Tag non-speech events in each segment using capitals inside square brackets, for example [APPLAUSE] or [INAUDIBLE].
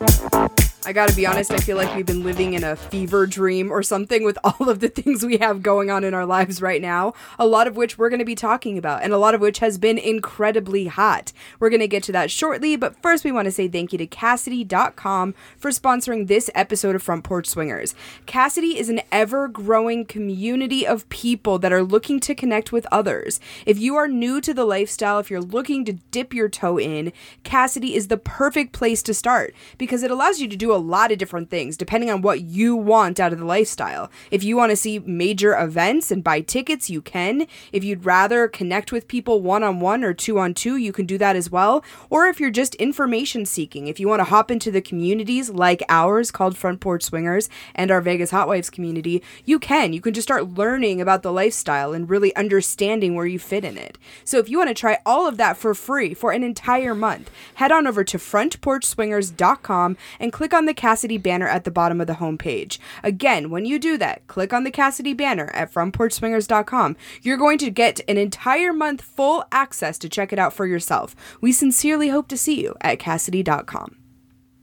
Thank you. I gotta be honest, I feel like we've been living in a fever dream or something with [LAUGHS] all of the things we have going on in our lives right now, a lot of which we're gonna be talking about, and a lot of which has been incredibly hot. We're gonna get to that shortly, but first we wanna say thank you to Kasidie.com for sponsoring this episode of Front Porch Swingers. Kasidie is an ever growing community of people that are looking to connect with others. If you are new to the lifestyle, if you're looking to dip your toe in, Kasidie is the perfect place to start because it allows you to do a lot of different things depending on what you want out of the lifestyle. If you want to see major events and buy tickets, you can. If you'd rather connect with people one on one or two on two, you can do that as well. Or if you're just information seeking, if you want to hop into the communities like ours called Front Porch Swingers and our Vegas Hot Wives community, you can. You can just start learning about the lifestyle and really understanding where you fit in it. So if you want to try all of that for free for an entire month, head on over to frontporchswingers.com and click on the Kasidie banner at the bottom of the homepage. Again, when you do that, click on the Kasidie banner at frontporchswingers.com. You're going to get an entire month full access to check it out for yourself. We sincerely hope to see you at kasidie.com.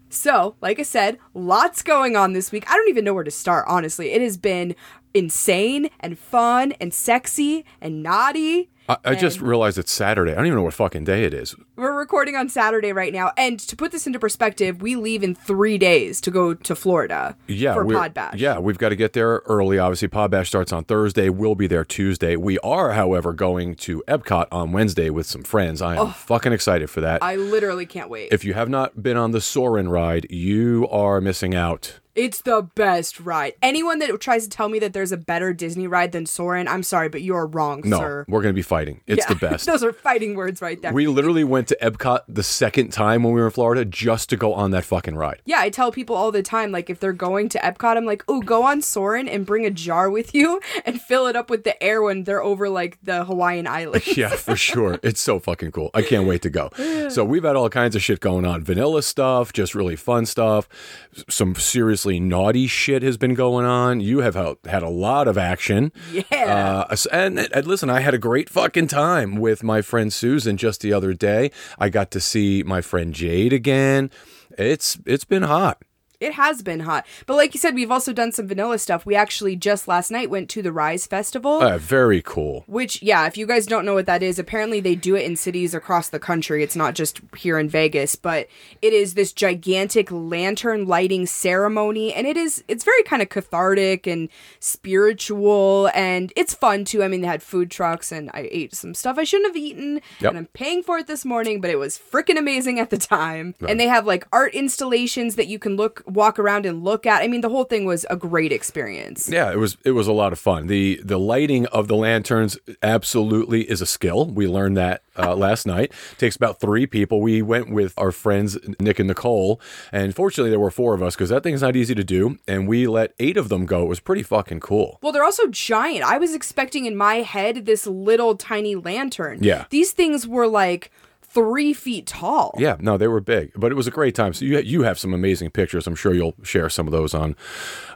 So, like I said, lots going on this week. I don't even know where to start, honestly. It has been insane and fun and sexy and naughty. I, I just realized it's Saturday. I don't even know what fucking day it is. We're recording on Saturday right now. And to put this into perspective, we leave in three days to go to Florida Yeah, for we're- Pod Bash. Yeah, we've got to get there early. Obviously, Pod Bash starts on Thursday. We'll be there Tuesday. We are, however, going to Epcot on Wednesday with some friends. I am oh. fucking excited for that. I literally can't wait. if you have not been on the Soarin' ride, you are missing out. It's the best ride. Anyone that tries to tell me that there's a better Disney ride than Soarin', I'm sorry, but you are wrong, No, sir. we're going to be fighting. It's Yeah, the [LAUGHS] best. Those are fighting words right there. we literally went to Epcot the second time when we were in Florida just to go on that fucking ride. yeah, I tell people all the time, like if they're going to Epcot, I'm like, oh, go on Soarin' and bring a jar with you [LAUGHS] and fill it up with the air when they're over like the Hawaiian [LAUGHS] Islands. Yeah, for sure. It's so fucking cool. I can't wait to go. So we've had all kinds of shit going on. Vanilla stuff, just really fun stuff. Some seriously naughty shit has been going on. You have had- had a lot of action. Yeah. Uh, and, and listen, I had a great fucking time with my friend Susan just the other day. I got to see my friend Jade again. It's it's been hot. It has been hot. But like you said, we've also done some vanilla stuff. We actually just last night went to the Rise Festival. Uh, very cool. Which, yeah, if you guys don't know what that is, apparently they do it in cities across the country. It's not just here in Vegas, but it is this gigantic lantern lighting ceremony, and it is it's very kind of cathartic and spiritual, and it's fun too. I mean, they had food trucks, and I ate some stuff I shouldn't have eaten, Yep. and I'm paying for it this morning, but it was freaking amazing at the time. And they have like art installations that you can look walk around and look at. I mean, the whole thing was a great experience. Yeah, it was it was a lot of fun. The the lighting of the lanterns absolutely is a skill. We learned that uh, [LAUGHS] last night. takes about three people. We went with our friends Nick and Nicole, and fortunately there were four of us because that thing's not easy to do. And we let eight of them go. It was pretty fucking cool. Well, they're also giant. I was expecting in my head this little tiny lantern. Yeah. These things were like three feet tall. Yeah, no, they were big, but it was a great time. So you you have some amazing pictures. I'm sure you'll share some of those on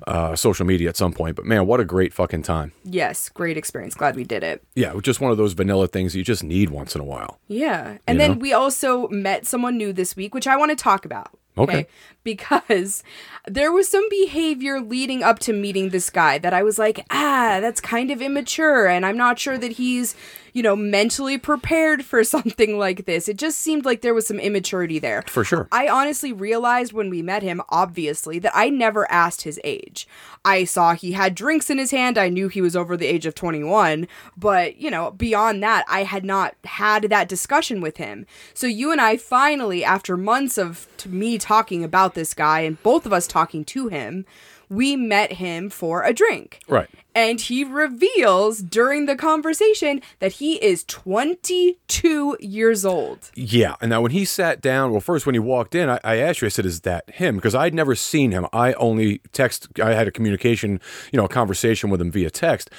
uh, social media at some point. But man, what a great fucking time! Yes, great experience. Glad we did it. Yeah, just one of those vanilla things you just need once in a while. Yeah. And then know? we also met someone new this week, which I want to talk about. Okay. Because there was some behavior leading up to meeting this guy that I was like, ah, that's kind of immature. And I'm not sure that he's, you know, mentally prepared for [LAUGHS] something like this. It just seemed like there was some immaturity there. For sure. I honestly realized when we met him, obviously, that I never asked his age. I saw he had drinks in his hand. I knew he was over the age of 21. But, you know, beyond that, I had not had that discussion with him. So you and I finally, after months of t- me talking about this guy and both of us talking to him, we met him for a drink. Right. And he reveals during the conversation that he is 22 years old. Yeah. And now when he sat down, well, first when he walked in, I, I asked you, I said, is that him? Because I'd never seen him. I only text, I had a communication, you know, a conversation with him via text.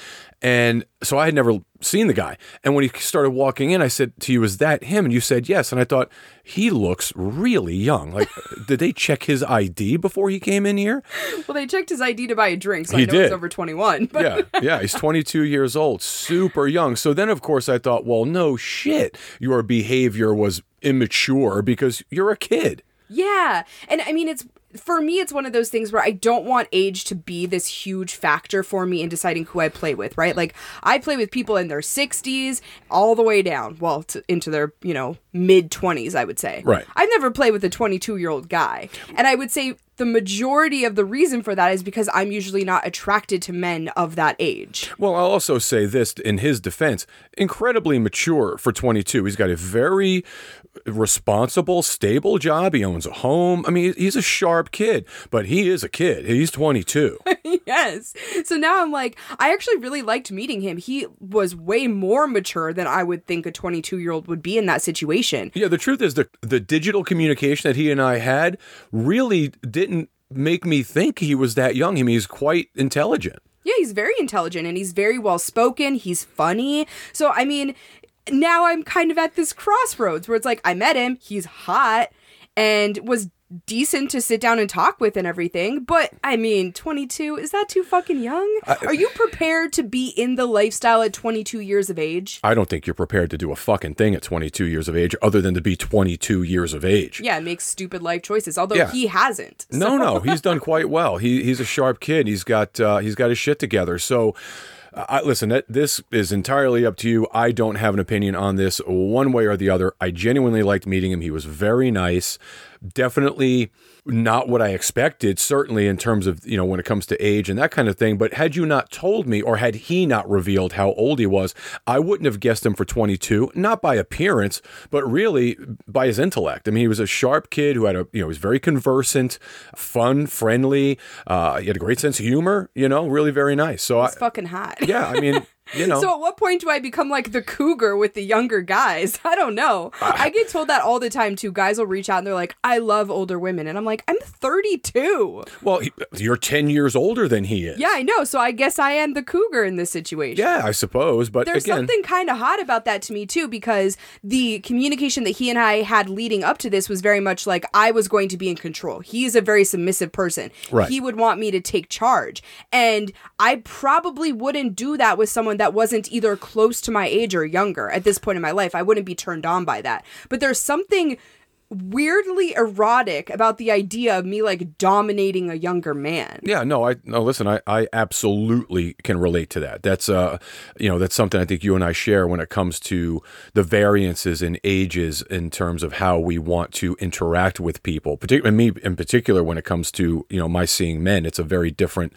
And so I had never seen the guy. And when he started walking in, I said to you, Is that him? And you said yes. And I thought, he looks really young. Like, [LAUGHS] did they check his ID before he came in here? Well, they checked his ID to buy a drink, so He I know did. he's over 21. But [LAUGHS] yeah, yeah, he's 22 years old, super young. So then, of course, I thought, well, no shit, your behavior was immature because you're a kid. Yeah. And I mean, it's for me, it's one of those things where I don't want age to be this huge factor for me in deciding who I play with, right? Like, I play with people in their 60s all the way down, well, to, into their, you know, mid 20s, I would say. Right. I've never played with a 22 year old guy. And I would say the majority of the reason for that is because I'm usually not attracted to men of that age. Well, I'll also say this in his defense incredibly mature for 22. He's got a very responsible, stable job. He owns a home. I mean, he's a sharp kid, but he is a kid. He's 22. [LAUGHS] yes. So now I'm like, I actually really liked meeting him. He was way more mature than I would think a 22 year old would be in that situation. yeah, the truth is the the digital communication that he and I had really didn't make me think he was that young. I mean, he's quite intelligent. Yeah, he's very intelligent and he's very well spoken. He's funny. So, I mean, now I'm kind of at this crossroads where it's like, I met him, he's hot, and was decent to sit down and talk with and everything. But I mean, 22, is that too fucking young? Are you prepared to be in the lifestyle at 22 years of age? I don't think you're prepared to do a fucking thing at 22 years of age other than to be 22 years of age. Yeah, make stupid life choices, although Yeah. he hasn't. No, no, he's done quite well. He he's a sharp kid. He's got uh, he's got his shit together. So. I, listen, this is entirely up to you. I don't have an opinion on this one way or the other. I genuinely liked meeting him. He was very nice. Definitely not what I expected, certainly in terms of, you know, when it comes to age and that kind of thing. But had you not told me or had he not revealed how old he was, I wouldn't have guessed him for 22, not by appearance, but really by his intellect. I mean, he was a sharp kid who had a, you know, he was very conversant, fun, friendly. Uh, he had a great sense of humor, you know, really very nice. So, I, It's fucking hot. yeah, I mean, [LAUGHS] you know. So at what point do I become like the cougar with the younger guys? [LAUGHS] I don't know. I get told that all the time too. Guys will reach out and they're like, "I love older women," and I'm like, "I'm 32." well, he, you're 10 years older than he is. Yeah, I know. So I guess I am the cougar in this situation. Yeah, I suppose. But There's again, something kind of hot about that to me too, because the communication that he and I had leading up to this was very much like I was going to be in control. He's a very submissive person. Right. He would want me to take charge. And I probably wouldn't do that with someone that wasn't either close to my age or younger at this point in my life. I wouldn't be turned on by that. But there's something weirdly erotic about the idea of me like dominating a younger man. Yeah, no, I no listen, I, I absolutely can relate to that. That's uh you know, that's something I think you and I share when it comes to the variances in ages in terms of how we want to interact with people. Particularly me in particular when it comes to, you know, my seeing men, it's a very different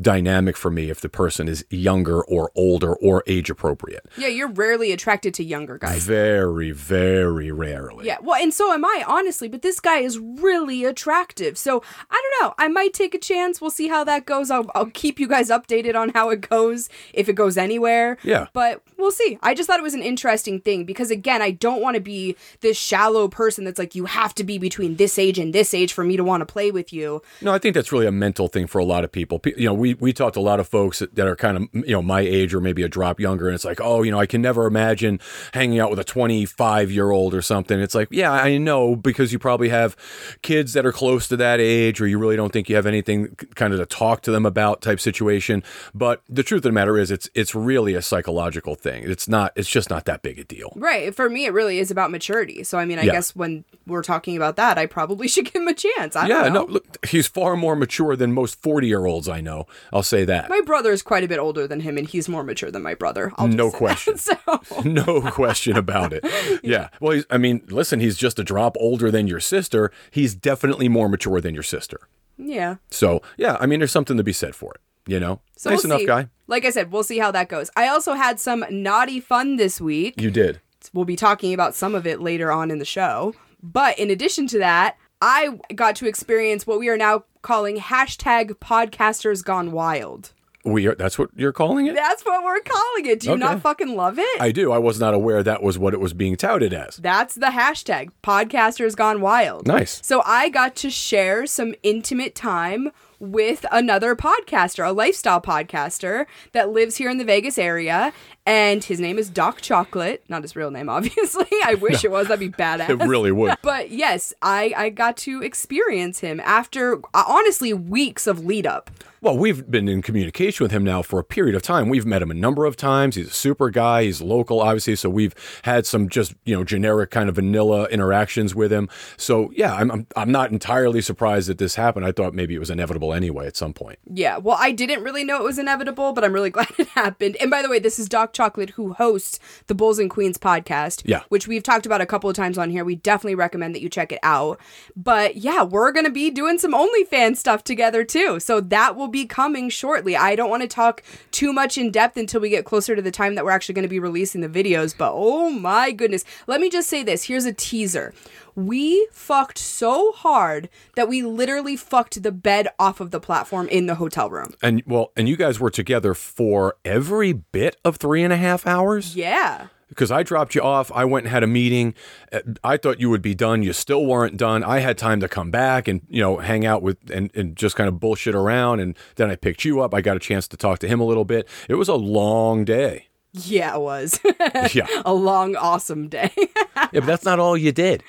dynamic for me if the person is younger or older or age appropriate. Yeah, you're rarely attracted to younger guys. Very, very rarely. Yeah, well, and so am I, honestly, but this guy is really attractive. So I don't know. I might take a chance. We'll see how that goes. I'll, I'll keep you guys updated on how it goes, if it goes anywhere. Yeah. But we'll see. I just thought it was an interesting thing because, again, I don't want to be this shallow person that's like, you have to be between this age and this age for me to want to play with you. No, I think that's really a mental thing for a lot of people. You know, we we talked to a lot of folks that, that are kind of you know my age or maybe a drop younger, and it's like, oh, you know, I can never imagine hanging out with a 25 year old or something. It's like, yeah, I know because you probably have kids that are close to that age, or you really don't think you have anything kind of to talk to them about type situation. But the truth of the matter is, it's it's really a psychological thing. It's not. It's just not that big a deal. Right. For me, it really is about maturity. So, I mean, I Yeah. guess when we're talking about that, I probably [LAUGHS] should give him a chance. I Yeah, don't know. no, look, he's far more mature than most 40 year olds I know. I'll say that. My brother is quite a bit older than him, and he's more mature than my brother. I'll just No say that. [LAUGHS] question. So, [LAUGHS] no question about it. Yeah. Well, I mean, listen, he's just a drop older than your sister. He's definitely more mature than your sister. yeah. So, yeah, I mean, there's something to be said for it. You know, So nice we'll enough see. guy. Like I said, we'll see how that goes. I also had some naughty fun this week. You did. We'll be talking about some of it later on in the show. But in addition to that, I got to experience what we are now calling hashtag podcasters gone wild. We are, that's what you're calling it? That's what we're calling it. Do you Okay. not fucking love it? I do. I was not aware that was what it was being touted as. That's the hashtag. Podcasters gone wild. Nice. So I got to share some intimate time with another podcaster, a lifestyle podcaster that lives here in the Vegas area. And his name is Doc Chocolate. Not his real name, [LAUGHS] obviously. I wish it was. That'd be [LAUGHS] badass. It really would. [LAUGHS] But yes, I, I got to experience him after uh, honestly weeks of lead up. Well, we've been in communication with him now for a period of time. We've met him a number of times. He's a super guy. He's local, obviously. So we've had some just, you know, generic kind of vanilla interactions with him. So yeah, I'm, I'm, I'm not entirely surprised that this happened. I thought maybe it was inevitable anyway at some point. Yeah, well, I didn't really know it was inevitable, but I'm really [LAUGHS] glad it happened. And by the way, this is Doc Chocolate who hosts the Bulls and Queens podcast, Yeah. which we've talked about a couple of times on here. We definitely recommend that you check it out. But yeah, we're going to be doing some OnlyFans stuff together too. So that will be coming shortly. I don't want to talk too much in depth until we get closer to the time that we're actually going to be releasing the videos, but oh my goodness. Let me just say this. Here's a teaser. We fucked so hard that we literally fucked the bed off of the platform in the hotel room. And well, and you guys were together for every bit of three and a half hours? Yeah. Because I dropped you off. I went and had a meeting. Uh, I thought you would be done. You still weren't done. I had time to come back and you know hang out with and, and just kind of bullshit around. And then I picked you up. I got a chance to talk to him a little bit. It was a long day. Yeah, it was. [LAUGHS] Yeah, a long, awesome day. [LAUGHS] yeah, but that's not all you did.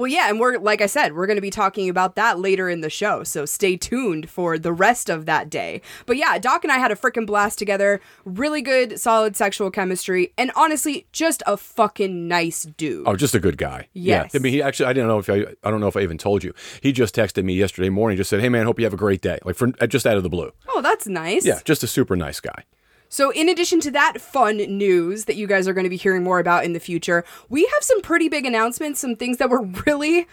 Well, yeah, and we're, like I said, we're going to be talking about that later in the show. So stay tuned for the rest of that day. But yeah, Doc and I had a freaking blast together. Really good, solid sexual chemistry. And honestly, just a fucking nice dude. Oh, just a good guy. Yes. Yeah. I mean, he actually. I didn't know if I. I don't know if I even told you. He just texted me yesterday morning. Just said, "Hey man, hope you have a great day." Like for uh, just out of the blue. Oh, that's nice. Yeah, just a super nice guy. So, in addition to that fun news that you guys are going to be hearing more about in the future, we have some pretty big announcements, some things that were [LAUGHS] really,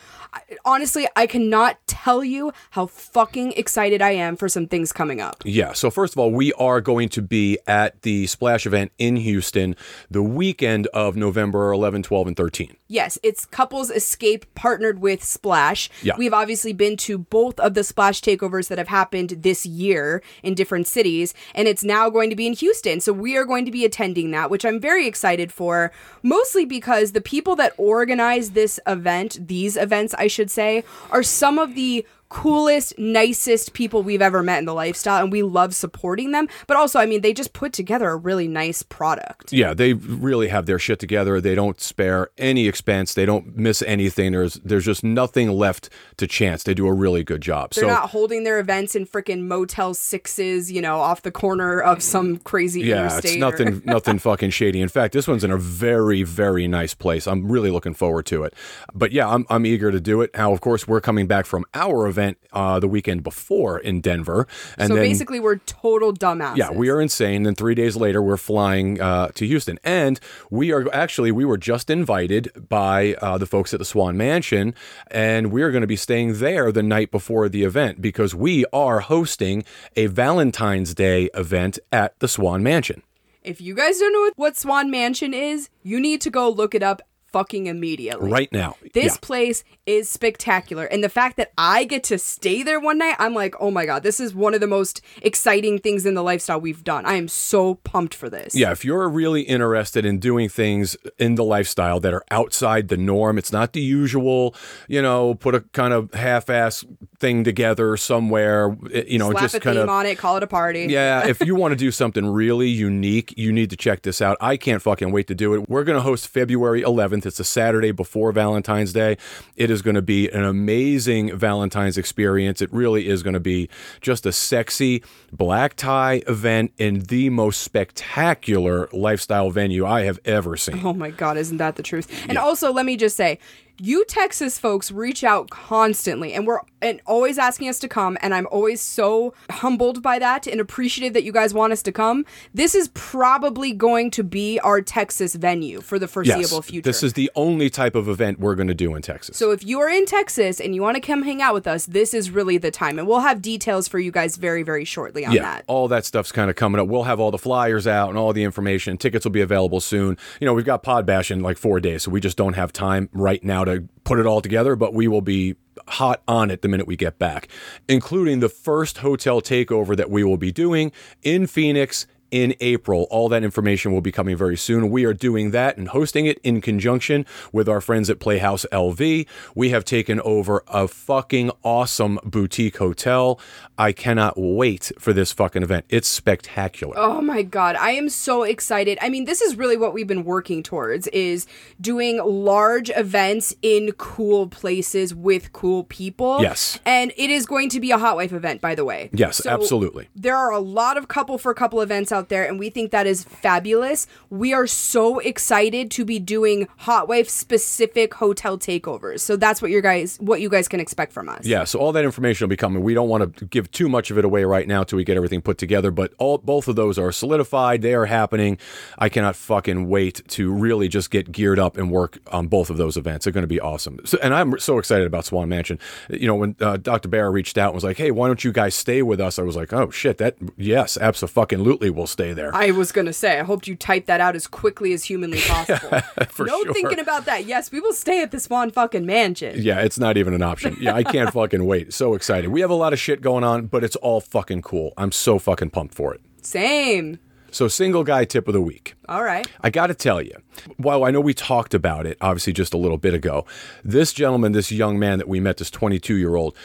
honestly, I cannot tell you how fucking excited I am for some things coming up. Yeah. So first of all, we are going to be at the Splash event in Houston the weekend of November 11, 12, and 13. Yes, it's Couples Escape partnered with Splash. Yeah. We've obviously been to both of the Splash takeovers that have happened this year in different cities, and it's now going to be in Houston. So we are going to be attending that, which I'm very excited for, mostly because the people that organize this event, these events, I should say, are some of the coolest, nicest people we've ever met in the lifestyle, and we love supporting them. But also, I mean, they just put together a really nice product. Yeah, they really have their shit together. They don't spare any expense. They don't miss anything. There's there's just nothing left to chance. They do a really good job. They're so not holding their events in freaking Motel Sixes, you know, off the corner of some crazy yeah, interstate. it's or- nothing [LAUGHS] nothing fucking shady. In fact, this one's in a very very nice place. I'm really looking forward to it. But yeah, I'm I'm eager to do it. Now, of course, we're coming back from our event uh, the weekend before in Denver, and so then basically, we're total dumbasses. Yeah, we are insane. Then three days later, we're flying uh, to Houston, and we are actually we were just invited by uh, the folks at the Swan Mansion, and we are going to be staying there the night before the event because we are hosting a Valentine's Day event at the Swan Mansion. If you guys don't know what- what Swan Mansion is, you need to go look it up fucking immediately. Right now, This yeah. place is spectacular. And the fact that I get to stay there one night, I'm like, oh my God, this is one of the most exciting things in the lifestyle we've done. I am so pumped for this. Yeah, if you're really interested in doing things in the lifestyle that are outside the norm, it's not the usual, you know, put a kind of half-ass thing together somewhere, eh, you know, Slap just a kind theme of on it, call it a party. Yeah, [LAUGHS] if you want to do something really unique, you need to check this out. I can't fucking wait to do it. We're going to host February 11th. It's a Saturday before Valentine's Day. It is going to be an amazing Valentine's experience. It really is going to be just a sexy black tie event in the most spectacular lifestyle venue I have ever seen. Oh my God, isn't that the truth? And also, let me just say, you Texas folks reach out constantly and we're and always asking us to come and I'm always so humbled by that and appreciative that you guys want us to come. This is probably going to be our Texas venue for the foreseeable Yes, future. this is the only type of event we're going to do in Texas. so if you are in Texas and you want to come hang out with us, this is really the time and we'll have details for you guys very very shortly on yeah, that. all that stuff's kind of coming up. We'll have all the flyers out and all the information. Tickets will be available soon. You know, we've got Pod Bash in like four days, so we just don't have time right now to put it all together. But we will be hot on it the minute we get back, including the first hotel takeover that we will be doing in Phoenix in April. All that information will be coming very soon. We are doing that and hosting it in conjunction with our friends at Playhouse LV. We have taken over a fucking awesome boutique hotel. I cannot wait for this fucking event. It's spectacular. Oh my god, I am so excited. I mean, this is really what we've been working towards is doing large events in cool places with cool people. Yes. And it is going to be a hot wife event, by the way. Yes, So absolutely. There are a lot of couple for couple events out there and we think that is fabulous. We are so excited to be doing hot wife specific hotel takeovers. So that's what you guys what you guys can expect from us. Yeah, so all that information will be coming. We don't want to give too much of it away right now till we get everything put together, but all both of those are solidified. They are happening. I cannot fucking wait to really just get geared up and work on both of those events. They're going to be awesome. So, and I'm so excited about Swan Mansion. You know, when uh, Dr. Barra reached out and was like, "Hey, why don't you guys stay with us?" I was like, "Oh shit, that yes, absolutely, we'll stay there." I was gonna say, I hoped you typed that out as quickly as humanly [LAUGHS] possible. [LAUGHS] For no sure. thinking about that. Yes, we will stay at the Swan fucking mansion. Yeah, it's not even an option. Yeah, I can't [LAUGHS] fucking wait. So excited. We have a lot of shit going on, but it's all fucking cool. I'm so fucking pumped for it. Same. So, single guy tip of the week. All right. I got to tell you, while I know we talked about it, obviously just a little bit ago, this gentleman, this young man that we met, this 22 year old,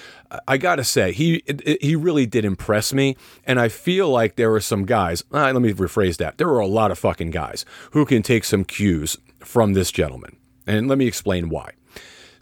I got to say, he he really did impress me, and I feel like there are some guys. Uh, let me rephrase that. There are a lot of fucking guys who can take some cues from this gentleman, and let me explain why.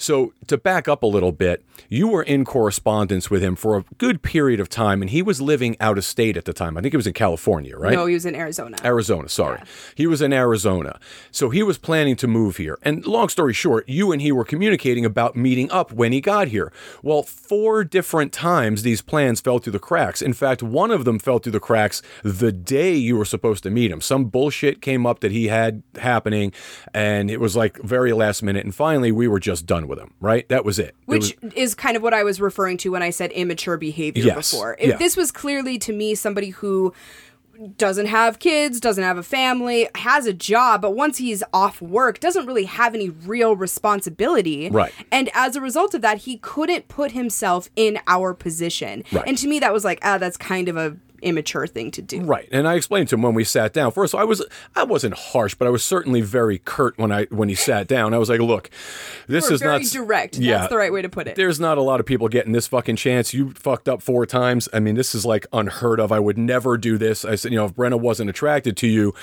So, to back up a little bit, you were in correspondence with him for a good period of time, and he was living out of state at the time. I think it was in California, right? No, he was in Arizona. Arizona, sorry. He was in Arizona. So he was planning to move here. And long story short, you and he were communicating about meeting up when he got here. Well, four different times these plans fell through the cracks. In fact, one of them fell through the cracks the day you were supposed to meet him. Some bullshit came up that he had happening, and it was like very last minute. And finally, we were just done with him, right? That was it. It Which was- is kind of what I was referring to when I said immature behavior Yes. before. If Yeah. this was clearly to me somebody who doesn't have kids, doesn't have a family, has a job, but once he's off work, doesn't really have any real responsibility. Right. And as a result of that, he couldn't put himself in our position. Right. And to me, that was like, ah, that's kind of a immature thing to do. Right, and I explained to him when we sat down. First, I was I wasn't harsh, but I was certainly very curt when I when he sat down. I was like, "Look, this We're is very not direct. Yeah, That's the right way to put it. There's not a lot of people getting this fucking chance. You fucked up four times. I mean, this is like unheard of. I would never do this. I said, you know, if Brenna wasn't attracted to you,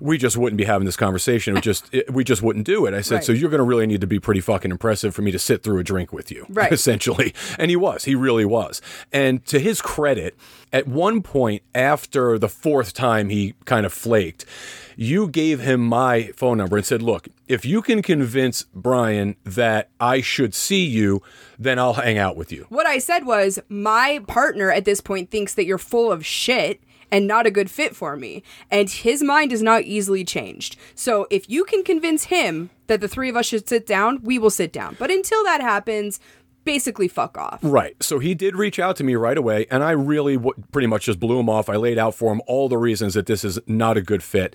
we just wouldn't be having this conversation. It just it, we just wouldn't do it. I said, Right. so you're going to really need to be pretty fucking impressive for me to sit through a drink with you, Right. [LAUGHS] Essentially, and he was. He really was. And to his credit, at one point after the fourth time he kind of flaked, you gave him my phone number and said, Look, if you can convince Brian that I should see you, then I'll hang out with you. What I said was, my partner at this point thinks that you're full of shit and not a good fit for me. And his mind is not easily changed. So if you can convince him that the three of us should sit down, we will sit down. But until that happens, basically fuck off. Right. So he did reach out to me right away, and I really w- pretty much just blew him off. I laid out for him all the reasons that this is not a good fit.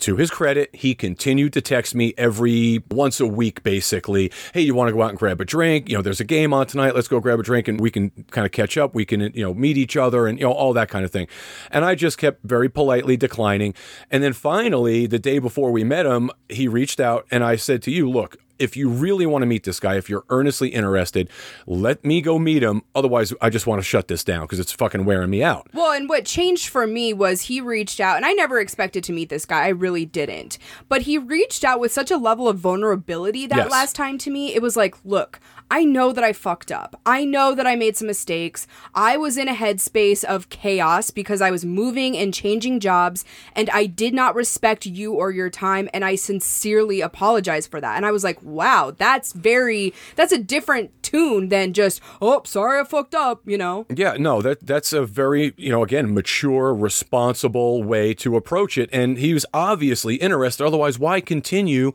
To his credit, he continued to text me every once a week, basically. Hey, you want to go out and grab a drink? You know, there's a game on tonight. Let's go grab a drink and we can kind of catch up. We can, you know, meet each other and, you know, all that kind of thing. And I just kept very politely declining. And then finally, the day before we met him, he reached out and I said to you, look, if you really want to meet this guy, if you're earnestly interested, let me go meet him. Otherwise, I just want to shut this down because it's fucking wearing me out. Well, and what changed for me was he reached out, and I never expected to meet this guy. I really didn't. But he reached out with such a level of vulnerability that Yes. last time to me. It was like, look, I know that I fucked up. I know that I made some mistakes. I was in a headspace of chaos because I was moving and changing jobs, and I did not respect you or your time, and I sincerely apologize for that. And I was like, wow, that's very, that's a different tune than just, oh, sorry I fucked up, you know? Yeah, no, that that's a very, you know, again, mature, responsible way to approach it. And he was obviously interested. Otherwise, why continue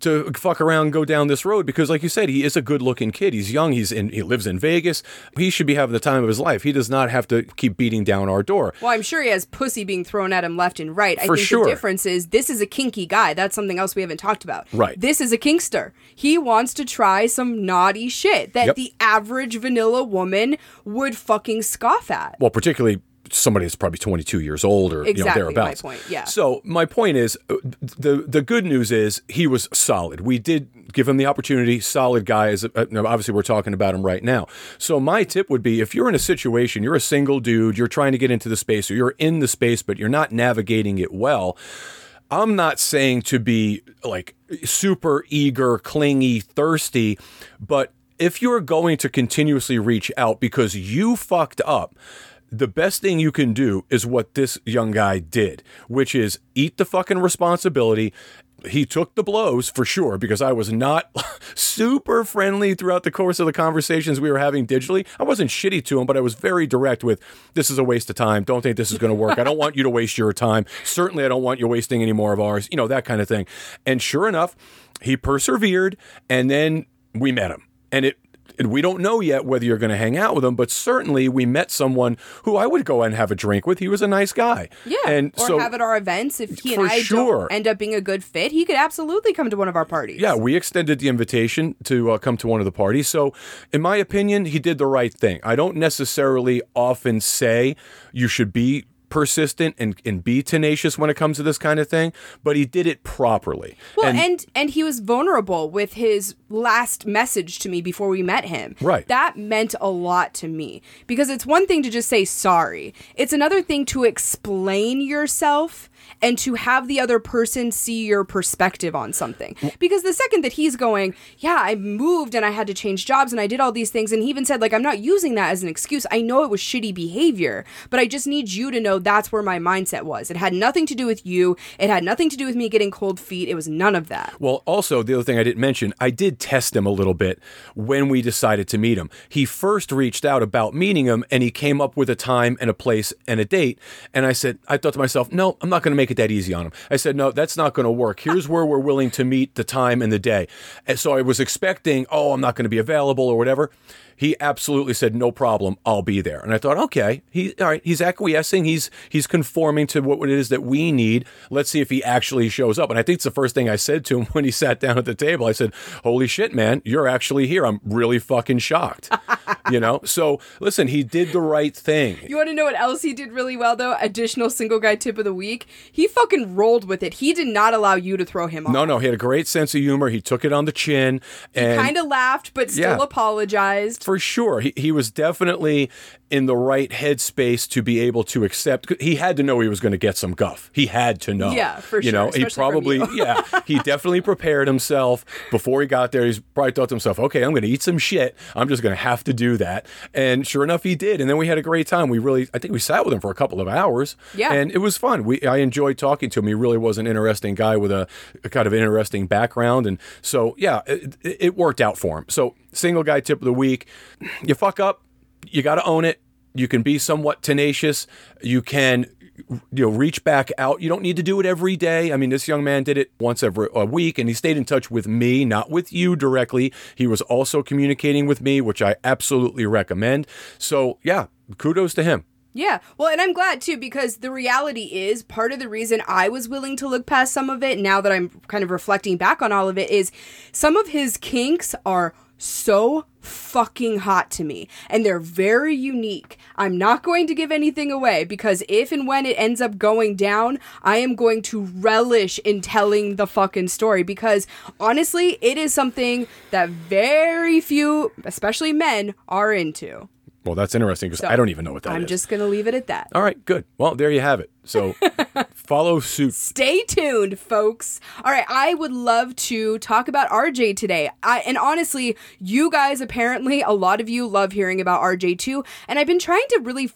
to fuck around go down this road? Because, like you said, he is a good looking kid. He's young. He's in. He lives in Vegas. He should be having the time of his life. He does not have to keep beating down our door. Well, I'm sure he has pussy being thrown at him left and right. I For think sure. the difference is this is a kinky guy. That's something else we haven't talked about. Right. This is a kinkster. there. He wants to try some naughty shit that Yep. the average vanilla woman would fucking scoff at. well, particularly somebody that's probably 22 years old or Exactly you my know thereabouts. point, yeah. So my point is, uh, the the good news is he was solid. We did give him the opportunity. Solid guy. Is uh, obviously we're talking about him right now. So my tip would be, if you're in a situation, you're a single dude, you're trying to get into the space, or you're in the space, but you're not navigating it well. I'm not saying to be like super eager, clingy, thirsty, but if you're going to continuously reach out because you fucked up, the best thing you can do is what this young guy did, which is eat the fucking responsibility. He took the blows for sure because I was not [LAUGHS] super friendly throughout the course of the conversations we were having digitally. I wasn't shitty to him, but I was very direct with this is a waste of time. Don't think this is going to work. I don't want you to waste your time. Certainly, I don't want you wasting any more of ours, you know, that kind of thing. And sure enough, he persevered and then we met him. And it and we don't know yet whether you're going to hang out with him, but certainly we met someone who I would go and have a drink with. He was a nice guy. Yeah, And or so have at our events. If he and I sure. end up being a good fit, he could absolutely come to one of our parties. Yeah, we extended the invitation to uh, come to one of the parties. So, in my opinion, he did the right thing. I don't necessarily often say you should be persistent and, and be tenacious when it comes to this kind of thing, but he did it properly. Well, and, and he was vulnerable with his last message to me before we met him. Right. That meant a lot to me because it's one thing to just say sorry. It's another thing to explain yourself and to have the other person see your perspective on something. Because the second that he's going, yeah, I moved and I had to change jobs and I did all these things and he even said like I'm not using that as an excuse. I know it was shitty behavior, but I just need you to know that's where my mindset was. It had nothing to do with you. It had nothing to do with me getting cold feet. It was none of that. Well, also, the other thing I didn't mention, I did test him a little bit when we decided to meet him. He first reached out about meeting him and he came up with a time and a place and a date. And I said, I thought to myself, no, I'm not going to make it that easy on him. I said, no, that's not going to work. Here's where we're willing to meet the time and the day. And so I was expecting, oh, I'm not going to be available or whatever. He absolutely said, "No problem, I'll be there." And I thought, okay, he all right. He's acquiescing. He's he's conforming to what it is that we need. Let's see if he actually shows up. And I think it's the first thing I said to him [LAUGHS] when he sat down at the table. I said, "Holy shit, man, you're actually here. I'm really fucking shocked." You know. So listen, he did the right thing. You want to know what else he did really well though? Additional single guy tip of the week. He fucking rolled with it. He did not allow you to throw him off. No, no, he had a great sense of humor. He took it on the chin and Kind of laughed, but still Yeah. apologized. for sure. He, he was definitely in the right headspace to be able to accept. He had to know he was going to get some guff. He had to know. Yeah, for You sure, know, he probably, yeah, he [LAUGHS] definitely prepared himself before he got there. He's probably thought to himself, okay, I'm going to eat some shit. I'm just going to have to do that. And sure enough, he did. And then we had a great time. We really, I think we sat with him for a couple of hours. Yeah. And it was fun. We, I enjoyed talking to him. He really was an interesting guy with a, a kind of interesting background. And so, yeah, it, it it worked out for him. So, single guy tip of the week you fuck up, you got to own it. You can be somewhat tenacious. You can you know reach back out. You don't need to do it every day. I mean, this young man did it once every a week and he stayed in touch with me, not with you directly. He was also communicating with me, which I absolutely recommend. So, yeah, kudos to him. Yeah. Well, and I'm glad too because the reality is part of the reason I was willing to look past some of it now that I'm kind of reflecting back on all of it is some of his kinks are so fucking hot to me and they're very unique. I'm not going to give anything away because if and when it ends up going down, I am going to relish in telling the fucking story because honestly, it is something that very few, especially men, are into. Well, that's interesting because I don't even know what that is. I'm just going to leave it at that. All right, good. Well, there you have it. So, [LAUGHS] follow suit. Stay tuned, folks. All right, I would love to talk about RJ today. I and honestly, you guys apparently a lot of you love hearing about RJ too, and I've been trying to really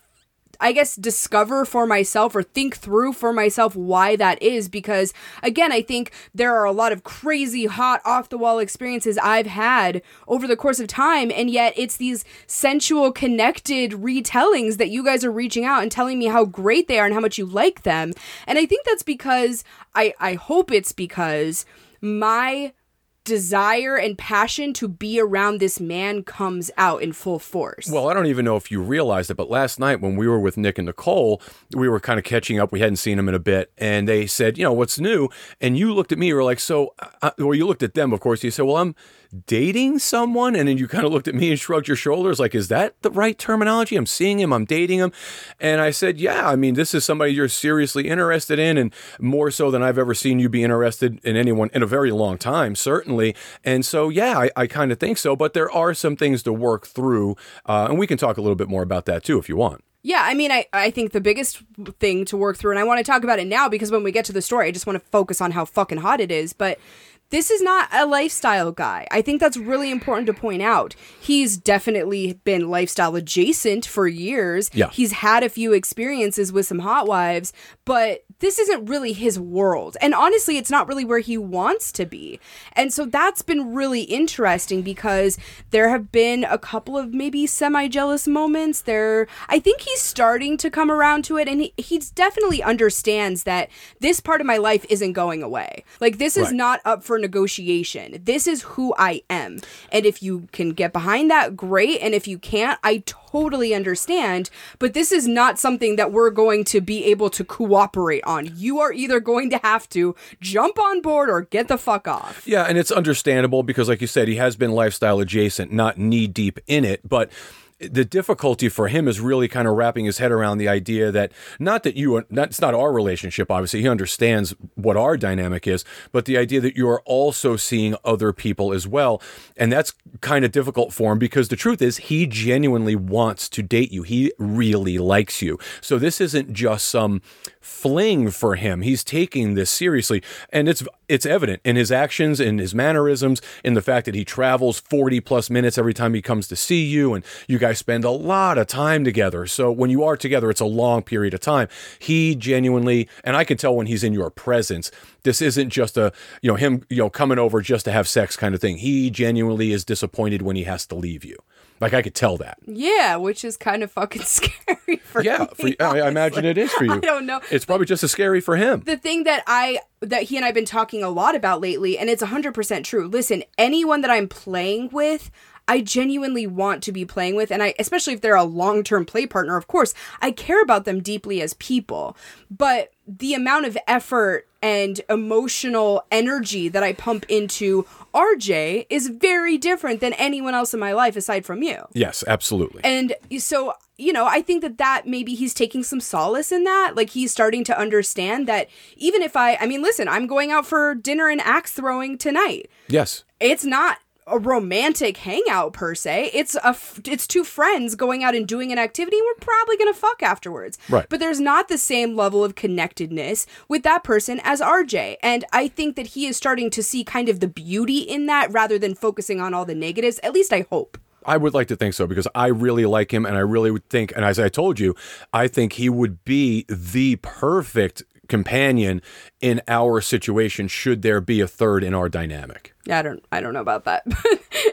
I guess discover for myself or think through for myself why that is because again, I think there are a lot of crazy hot off the wall experiences I've had over the course of time and yet it's these sensual connected retellings that you guys are reaching out and telling me how great they are and how much you like them. And I think that's because I I hope it's because my desire and passion to be around this man comes out in full force. Well, I don't even know if you realized it, but last night when we were with Nick and Nicole, we were kind of catching up. We hadn't seen him in a bit, and they said, "You know, what's new?" And you looked at me, you were like, "So," uh, well, you looked at them, of course. You said, "Well, I'm dating someone," and then you kind of looked at me and shrugged your shoulders, like, "Is that the right terminology? I'm seeing him, I'm dating him," and I said, "Yeah, I mean, this is somebody you're seriously interested in, and more so than I've ever seen you be interested in anyone in a very long time, certainly." And so, yeah, I, I kind of think so, but there are some things to work through, uh, and we can talk a little bit more about that too if you want. Yeah, I mean, I, I think the biggest thing to work through, and I want to talk about it now because when we get to the story, I just want to focus on how fucking hot it is. But this is not a lifestyle guy. I think that's really important to point out. He's definitely been lifestyle adjacent for years. Yeah. He's had a few experiences with some hot wives, but this isn't really his world. And honestly, it's not really where he wants to be. And so that's been really interesting because there have been a couple of maybe semi jealous moments. There, I think he's starting to come around to it, and he he's definitely understands that this part of my life isn't going away. Like this is Right. not up for negotiation. This is who I am. And if you can get behind that, great. And if you can't, I totally understand. But this is not something that we're going to be able to cooperate on. You are either going to have to jump on board or get the fuck off. Yeah, and it's understandable because, like you said, he has been lifestyle adjacent, not knee deep in it. But the difficulty for him is really kind of wrapping his head around the idea that not that you, not, it's not our relationship, obviously. He understands what our dynamic is, but the idea that you are also seeing other people as well. And that's kind of difficult for him because the truth is, he genuinely wants to date you. He really likes you. So this isn't just some fling for him. He's taking this seriously. And it's, it's evident in his actions, in his mannerisms, in the fact that he travels 40 plus minutes every time he comes to see you. And you guys spend a lot of time together. So when you are together, it's a long period of time. He genuinely, and I can tell when he's in your presence, this isn't just a, you know, him, you know, coming over just to have sex kind of thing. He genuinely is disappointed when he has to leave you. Like I could tell that. Yeah, which is kind of fucking [LAUGHS] scary for Yeah, me. for, I I imagine it is for you. [LAUGHS] I don't know. It's probably just as scary for him. the thing that I that he and I've been talking a lot about lately, and it's 100% true. Listen, anyone that I'm playing with, I genuinely want to be playing with, and I especially if they're a long term play partner, of course, I care about them deeply as people. But the amount of effort and emotional energy that I pump into RJ is very different than anyone else in my life aside from you. Yes, absolutely. And so, you know, I think that that maybe he's taking some solace in that. Like he's starting to understand that even if I, I mean, listen, I'm going out for dinner and axe throwing tonight. yes. It's not a romantic hangout per se. It's a f- it's two friends going out and doing an activity. We're probably gonna fuck afterwards. Right. But there's not the same level of connectedness with that person as RJ. And I think that he is starting to see kind of the beauty in that rather than focusing on all the negatives. At least I hope. I would like to think so because I really like him and I really would think, and as I told you, I think he would be the perfect companion in our situation should there be a third in our dynamic. Yeah, I don't I don't know about that. [LAUGHS]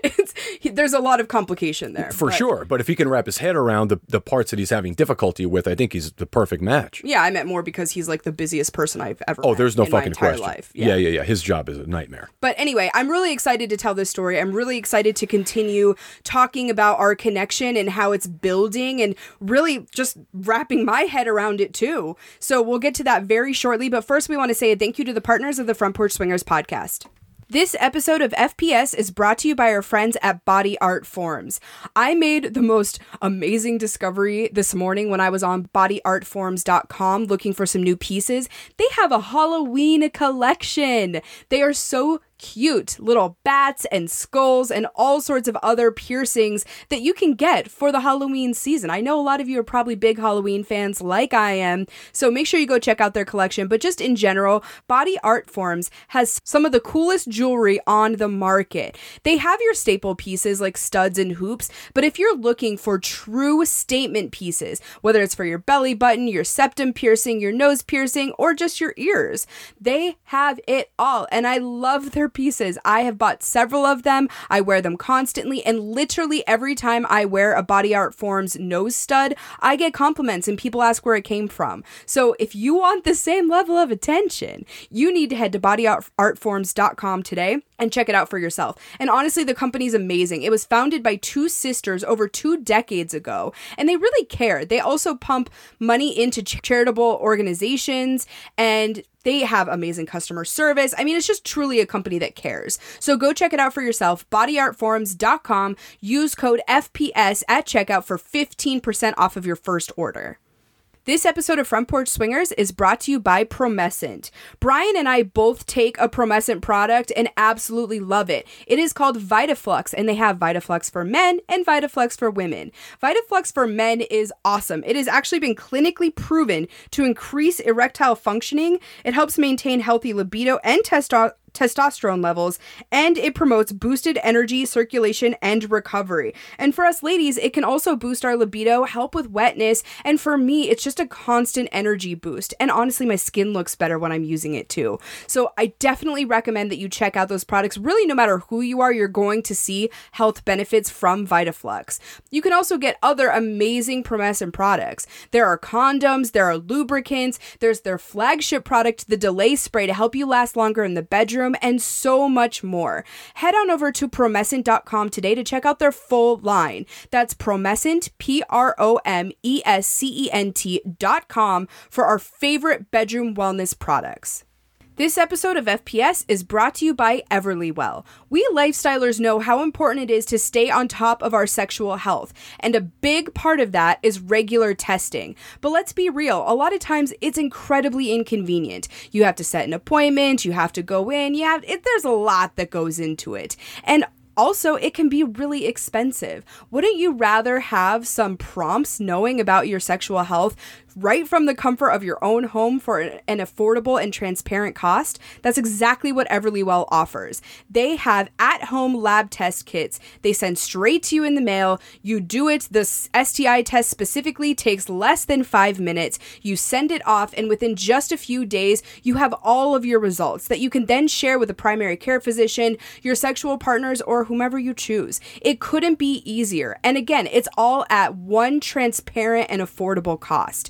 But it's he, there's a lot of complication there. For but- sure. But if he can wrap his head around the, the parts that he's having difficulty with, I think he's the perfect match. Yeah, I meant more because he's like the busiest person I've ever Oh, there's no in fucking question. life. yeah, yeah, yeah. His job is a nightmare. But anyway, I'm really excited to tell this story. I'm really excited to continue talking about our connection and how it's building and really just wrapping my head around it too. So we'll get to that very shortly. But first, we want to say a thank you to the partners of the Front Porch Swingers podcast. This episode of FPS is brought to you by our friends at Body Art Forms. I made the most amazing discovery this morning when I was on bodyartforms.com looking for some new pieces. They have a Halloween collection. They are so cute little bats and skulls and all sorts of other piercings that you can get for the Halloween season. I know a lot of you are probably big Halloween fans like I am, so make sure you go check out their collection. But just in general, Body Art Forms has some of the coolest jewelry on the market. They have your staple pieces like studs and hoops, but if you're looking for true statement pieces, whether it's for your belly button, your septum piercing, your nose piercing, or just your ears, they have it all. And I love their pieces. I have bought several of them. I wear them constantly, and literally every time I wear a Body Art Forms nose stud, I get compliments and people ask where it came from. So if you want the same level of attention, you need to head to bodyartforms.com today and check it out for yourself. And honestly, the company's amazing. It was founded by two sisters over two decades ago, and they really care. They also pump money into ch- charitable organizations and they have amazing customer service. I mean, it's just truly a company that cares. So go check it out for yourself. Bodyartforms.com. Use code FPS at checkout for 15% off of your first order. This episode of Front Porch Swingers is brought to you by Promescent. Brian and I both take a Promescent product and absolutely love it. It is called VitaFlux, and they have VitaFlux for men and VitaFlux for women. VitaFlux for men is awesome. It has actually been clinically proven to increase erectile functioning. It helps maintain healthy libido and testosterone testosterone levels, and it promotes boosted energy, circulation, and recovery. And for us ladies, it can also boost our libido, help with wetness, and for me, it's just a constant energy boost. And honestly, my skin looks better when I'm using it too. So I definitely recommend that you check out those products. Really, no matter who you are, you're going to see health benefits from VitaFlux. You can also get other amazing Promescent products. There are condoms, there are lubricants, there's their flagship product, the Delay Spray, to help you last longer in the bedroom bedroom, and so much more. Head on over to promescent.com today to check out their full line. That's promescent, P R O M E S C E N T.com for our favorite bedroom wellness products. This episode of FPS is brought to you by Everlywell. We lifestylers know how important it is to stay on top of our sexual health, and a big part of that is regular testing. But let's be real, a lot of times it's incredibly inconvenient. You have to set an appointment, you have to go in, you have it, there's a lot that goes into it. And also, it can be really expensive. Wouldn't you rather have some prompts knowing about your sexual health right from the comfort of your own home for an affordable and transparent cost. That's exactly what Everlywell offers. They have at home lab test kits they send straight to you in the mail. You do it, the STI test specifically takes less than five minutes. You send it off, and within just a few days, you have all of your results that you can then share with a primary care physician, your sexual partners, or whomever you choose. It couldn't be easier. And again, it's all at one transparent and affordable cost.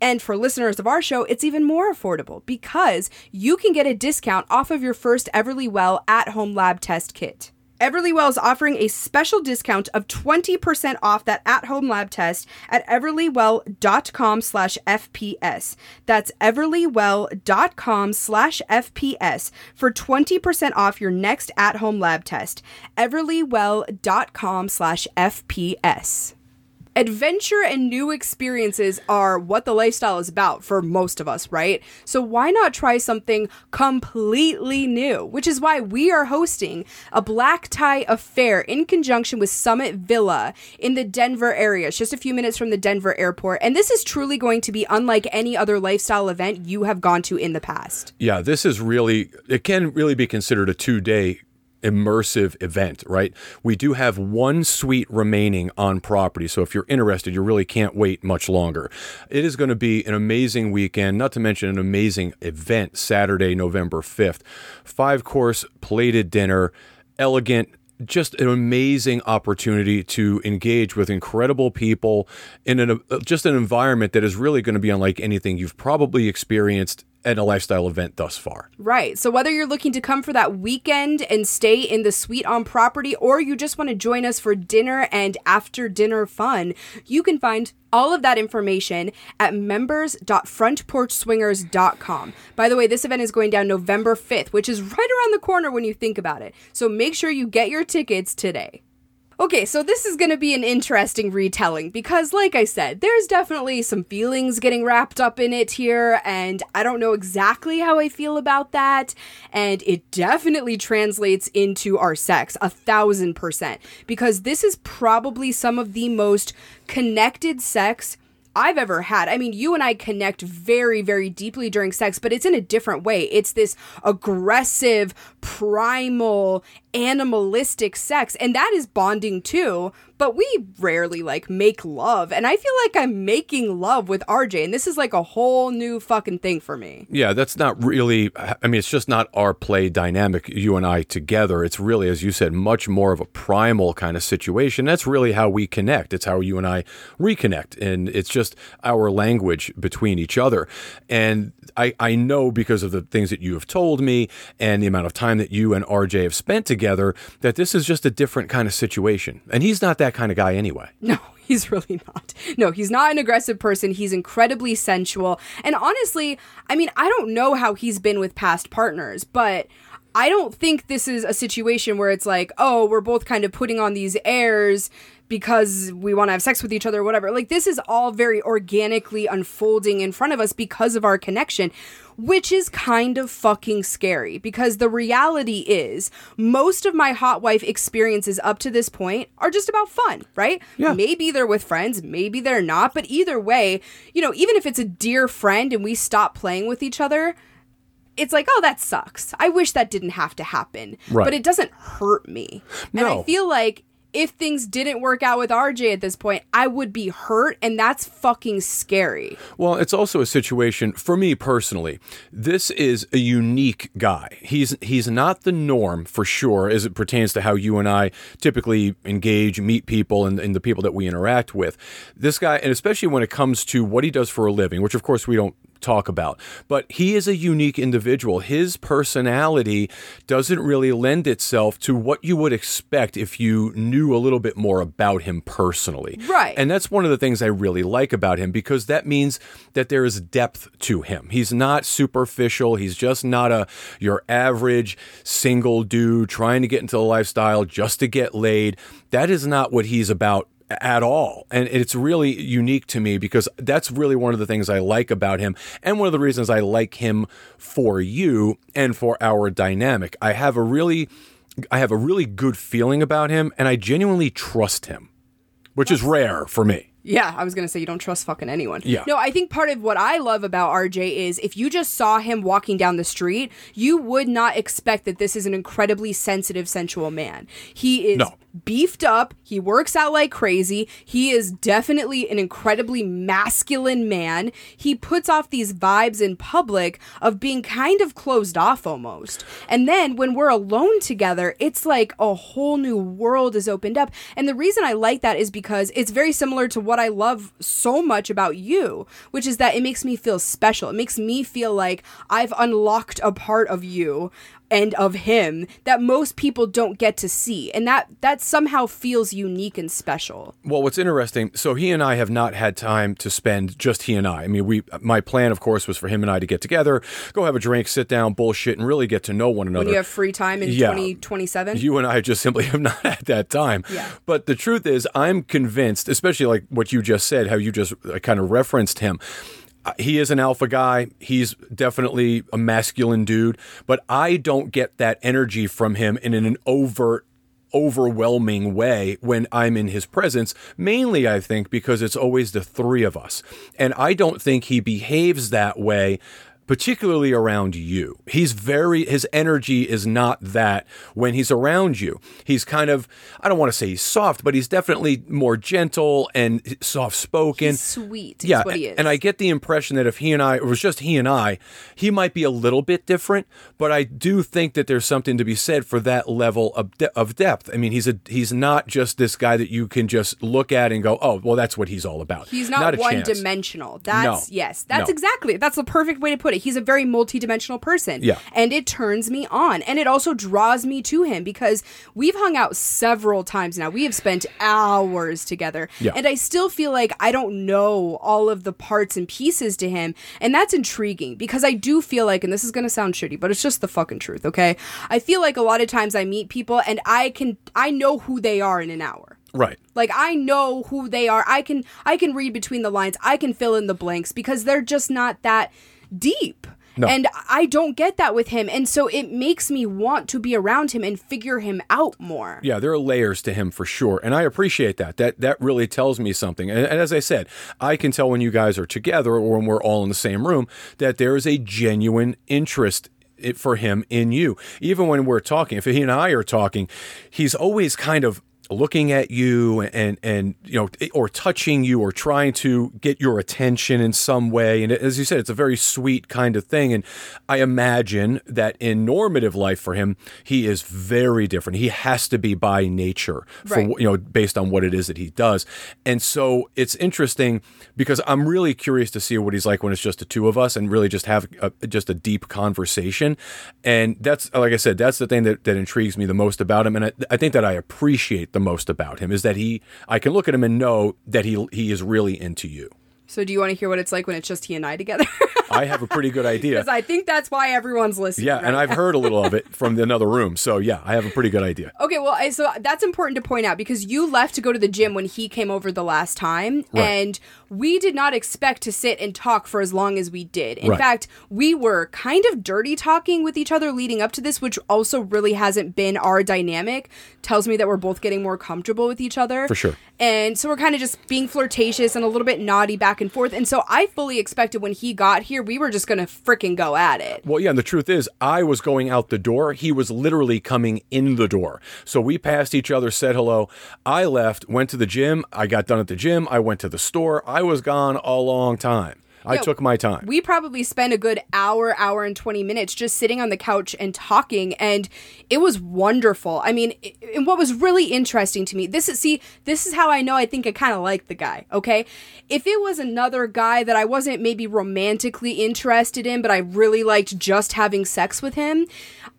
And for listeners of our show, it's even more affordable because you can get a discount off of your first Everlywell at home lab test kit. Everlywell is offering a special discount of 20% off that at-home lab test at everlywell.com slash FPS. That's everlywell.com slash FPS for 20% off your next at-home lab test. everlywell.com slash FPS. Adventure and new experiences are what the lifestyle is about for most of us, right? So why not try something completely new? Which is why we are hosting a black tie affair in conjunction with Summit Villa in the Denver area. It's just a few minutes from the Denver airport. And this is truly going to be unlike any other lifestyle event you have gone to in the past. Yeah, this is really, it can really be considered a two day immersive event, right? We do have one suite remaining on property. So if you're interested, you really can't wait much longer. It is going to be an amazing weekend, not to mention an amazing event Saturday, November 5th. Five course plated dinner, elegant just an amazing opportunity to engage with incredible people in an, just an environment that is really going to be unlike anything you've probably experienced at a lifestyle event thus far. Right. So whether you're looking to come for that weekend and stay in the suite on property or you just want to join us for dinner and after dinner fun, you can find all of that information at members.frontporchswingers.com. By the way, this event is going down November 5th, which is right around the corner when you think about it. So make sure you get your tickets today. Okay, so this is going to be an interesting retelling because, like I said, there's definitely some feelings getting wrapped up in it here, and I don't know exactly how I feel about that. And it definitely translates into our sex, a thousand percent, because this is probably some of the most connected sex I've ever had. I mean, you and I connect very, very deeply during sex, but it's in a different way. It's this aggressive, primal, animalistic sex, and that is bonding too. but we rarely like make love. And I feel like I'm making love with RJ. And this is like a whole new fucking thing for me. Yeah, that's not really, I mean, it's just not our play dynamic, you and I together. It's really, as you said, much more of a primal kind of situation. That's really how we connect. It's how you and I reconnect. And it's just our language between each other. And I, I know because of the things that you have told me and the amount of time that you and RJ have spent together that this is just a different kind of situation. And he's not that kind of guy anyway. [LAUGHS] No, he's really not. No, he's not an aggressive person. He's incredibly sensual. And honestly, I mean, I don't know how he's been with past partners, but I don't think this is a situation where it's like, oh, we're both kind of putting on these airs because we want to have sex with each other or whatever. Like, this is all very organically unfolding in front of us because of our connection, which is kind of fucking scary because the reality is most of my hot wife experiences up to this point are just about fun, right? Yeah. Maybe they're with friends, maybe they're not, but either way, you know, even if it's a dear friend and we stop playing with each other, it's like, oh, that sucks. I wish that didn't have to happen. Right. But it doesn't hurt me. And I feel like if things didn't work out with RJ at this point, I would be hurt, and that's fucking scary. Well, it's also a situation for me personally. This is a unique guy. He's he's not the norm for sure as it pertains to how you and I typically engage, meet people, and, and the people that we interact with. This guy, and especially when it comes to what he does for a living, which of course we don't talk about, but he is a unique individual. His personality doesn't really lend itself to what you would expect if you knew a little bit more about him personally. Right. And that's one of the things I really like about him because that means that there is depth to him. He's not superficial. He's just not a your average single dude trying to get into the lifestyle just to get laid. That is not what he's about at all. And it's really unique to me because that's really one of the things I like about him and one of the reasons I like him for you and for our dynamic. I have a really I have a really good feeling about him and I genuinely trust him, which is rare for me. Yeah, I was gonna say you don't trust fucking anyone. Yeah. No, I think part of what I love about RJ is if you just saw him walking down the street, you would not expect that this is an incredibly sensitive, sensual man. He is No. beefed up. He works out like crazy. He is definitely an incredibly masculine man. He puts off these vibes in public of being kind of closed off almost. And then when we're alone together, it's like a whole new world is opened up. And the reason I like that is because it's very similar to what I love so much about you, which is that it makes me feel special. It makes me feel like I've unlocked a part of you and of him that most people don't get to see and that that somehow feels unique and special Well, what's interesting, so he and I have not had time to spend just he and I. I mean, we my plan, of course, was for him and I to get together, go have a drink, sit down, bullshit, and really get to know one another. when you have free time in Yeah. 2027 you and I just simply [LAUGHS] have not had that time. Yeah. But the truth is, I'm convinced, especially like what you just said, how you just uh, kind of referenced him. Uh, He is an alpha guy. He's definitely a masculine dude, but I don't get that energy from him in an overt overwhelming way when I'm in his presence, mainly I think because it's always the three of us. And I don't think he behaves that way particularly around you. He's very his energy is not that when he's around you. He's kind of I don't want to say he's soft, but he's definitely more gentle and soft spoken. He's sweet is Yeah, what he is and I get the impression that if he and I, it was just he and I, he might be a little bit different, but I do think that there's something to be said for that level of de- of depth. I mean, he's a he's not just this guy that you can just look at and go, oh, well, that's what he's all about. He's not, a one chance. dimensional. That's No. yes, that's No. exactly. That's the perfect way to put it. He's a very multidimensional person. Yeah. And it turns me on. And it also draws me to him because we've hung out several times now. We have spent hours together. Yeah. And I still feel like I don't know all of the parts and pieces to him. And that's intriguing because I do feel like, and this is gonna sound shitty, but it's just the fucking truth, okay? I feel like a lot of times I meet people and I can I know who they are in an hour. Right. Like I know who they are. I can I can read between the lines. I can fill in the blanks because they're just not that deep. No. And I don't get that with him. And so it makes me want to be around him and figure him out more. Yeah, there are layers to him for sure, and I appreciate that. That that really tells me something. And, and as I said, I can tell when you guys are together or when we're all in the same room that there is a genuine interest for him in you. Even when we're talking, if he and I are talking, he's always kind of looking at you and and you know or touching you or trying to get your attention in some way. And as you said it's a very sweet kind of thing. And i imagine that in normative life for him he is very different. He has to be by nature for Right. you know based on what it is that he does. And so it's interesting because i'm really curious to see what he's like when it's just the two of us and really just have a, just a deep conversation. And that's like i said that's the thing that, that intrigues me the most about him. And I, I think that i appreciate the most about him is that he i can look at him and know that he he is really into you So do you want to hear what it's like when it's just he and I together? [LAUGHS] i have a pretty good idea Because I think that's why everyone's listening. yeah right and i've heard a little of it [LAUGHS] from another room so yeah i have a pretty good idea Okay, well, I, so that's important to point out because you left to go to the gym when he came over the last time, Right. and we did not expect to sit and talk for as long as we did. In Right. fact, we were kind of dirty talking with each other leading up to this, which also really hasn't been our dynamic. Tells me that we're both getting more comfortable with each other. For sure. And so we're kind of just being flirtatious and a little bit naughty back and forth. And so I fully expected when he got here, we were just going to freaking go at it. Well, yeah, and the truth is, I was going out the door. He was literally coming in the door. So we passed each other, said hello. I left, went to the gym. I got done at the gym. I went to the store. I was gone a long time. I Yeah, took my time. We probably spent a good hour, hour and 20 minutes just sitting on the couch and talking and it was wonderful. I mean, i- and what was really interesting to me, this is see, this is how I know I think I kind of like the guy, okay? If it was another guy that I wasn't maybe romantically interested in, but I really liked just having sex with him,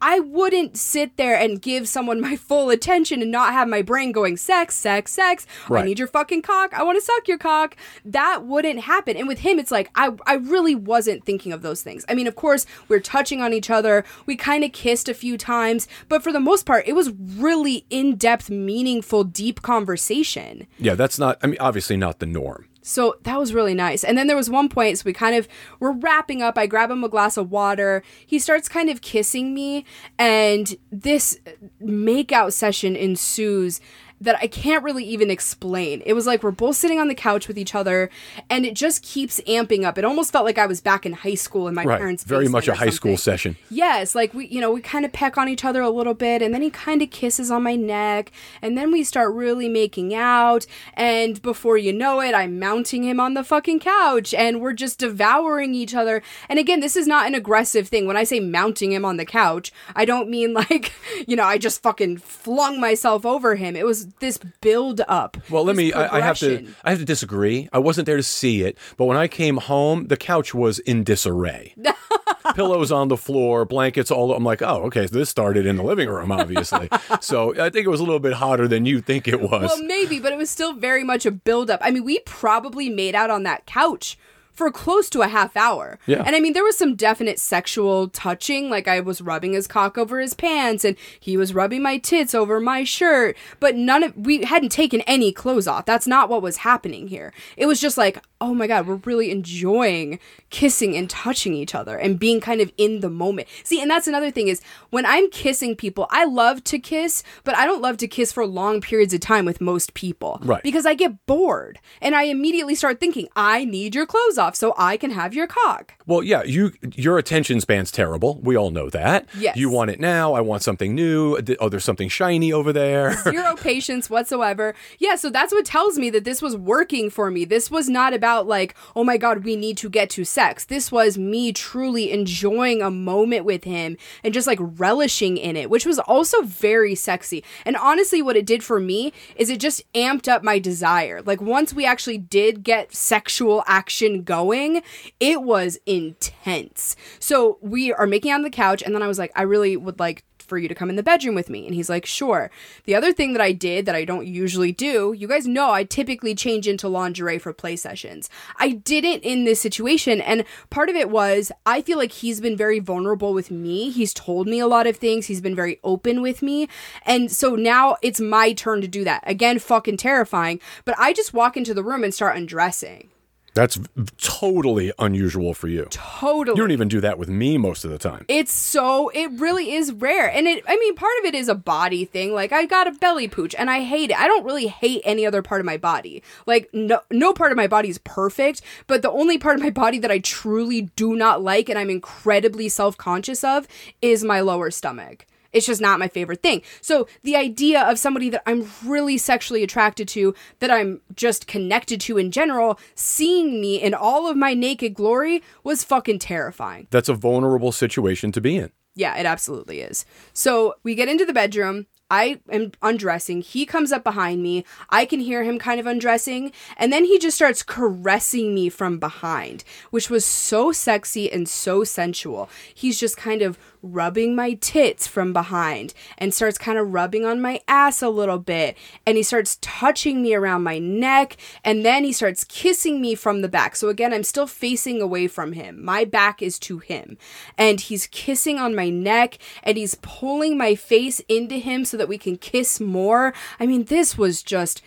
I wouldn't sit there and give someone my full attention and not have my brain going sex, sex, sex. I need your fucking cock. I want to suck your cock. That wouldn't happen. And with him, it's like I I really wasn't thinking of those things. I mean, of course, we're touching on each other. We kind of kissed a few times, but for the most part, it was really in depth, meaningful, deep conversation. yeah, that's not, I mean, obviously not the norm. So that was really nice. And then there was one point, so we kind of were wrapping up. I grab him a glass of water. He starts kind of kissing me, and this makeout session ensues that I can't really even explain. It was like we're both sitting on the couch with each other, and it just keeps amping up. It almost felt like I was back in high school in my Right. parents' Very much a high school session. Yes, like we, you know, we kind of peck on each other a little bit, and then he kind of kisses on my neck, and then we start really making out, and before you know it, I'm mounting him on the fucking couch, and we're just devouring each other. And again, this is not an aggressive thing. When I say mounting him on the couch, I don't mean [LAUGHS] like, you know, I just fucking flung myself over him. It was this build up. Well, let me. I, I have to. I have to disagree. I wasn't there to see it, but when I came home, the couch was in disarray. [LAUGHS] Pillows on the floor, blankets all. I'm like, oh, okay. So this started in the living room, obviously. [LAUGHS] so I think it was a little bit hotter than you think it was. Well, maybe, but it was still very much a build up. I mean, we probably made out on that couch for close to a half hour. Yeah. And I mean, there was some definite sexual touching. Like I was rubbing his cock over his pants and he was rubbing my tits over my shirt. But none of, we hadn't taken any clothes off. That's not what was happening here. It was just like, oh my God, we're really enjoying kissing and touching each other and being kind of in the moment. See, and that's another thing is when I'm kissing people, I love to kiss, but I don't love to kiss for long periods of time with most people. Right. Because I get bored and I immediately start thinking, I need your clothes off so I can have your cock. Well, yeah, you your attention span's terrible. We all know that. Yes. You want it now. I want something new. Oh, there's something shiny over there. Zero [LAUGHS] patience whatsoever. Yeah, so that's what tells me that this was working for me. This was not about like, oh my God, we need to get to sex. This was me truly enjoying a moment with him and just like relishing in it, which was also very sexy. And honestly, what it did for me is it just amped up my desire. Like once we actually did get sexual action going, it was intense. So we are making out on the couch, and then I was like, I really would like for you to come in the bedroom with me. And he's like, sure. The other thing that I did that I don't usually do, you guys know I typically change into lingerie for play sessions. I didn't in this situation. And part of it was I feel like he's been very vulnerable with me. He's told me a lot of things, he's been very open with me. And so now it's my turn to do that. Again, fucking terrifying. But I just walk into the room and start undressing. That's v- totally unusual for you. Totally. You don't even do that with me most of the time. It's so it really is rare. And it I mean part of it is a body thing. Like I got a belly pooch and I hate it. I don't really hate any other part of my body. Like no no part of my body is perfect, but the only part of my body that I truly do not like and I'm incredibly self-conscious of is my lower stomach. It's just not my favorite thing. So the idea of somebody that I'm really sexually attracted to, that I'm just connected to in general, seeing me in all of my naked glory was fucking terrifying. That's a vulnerable situation to be in. Yeah, it absolutely is. So we get into the bedroom. I am undressing. He comes up behind me. I can hear him kind of undressing. And then he just starts caressing me from behind, which was so sexy and so sensual. He's just kind of rubbing my tits from behind and starts kind of rubbing on my ass a little bit. And he starts touching me around my neck. And then he starts kissing me from the back. So again, I'm still facing away from him. My back is to him. And he's kissing on my neck and he's pulling my face into him so that we can kiss more. I mean, this was just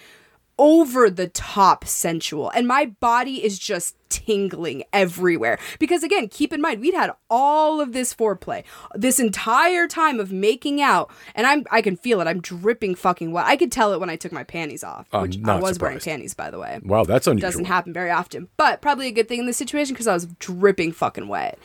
over the top sensual and my body is just tingling everywhere because again keep in mind we'd had all of this foreplay this entire time of making out and i'm i can feel it i'm dripping fucking wet i could tell it when i took my panties off I'm which i was wearing panties by the way Wow, that's unusual. doesn't happen very often, but probably a good thing in this situation because I was dripping fucking wet.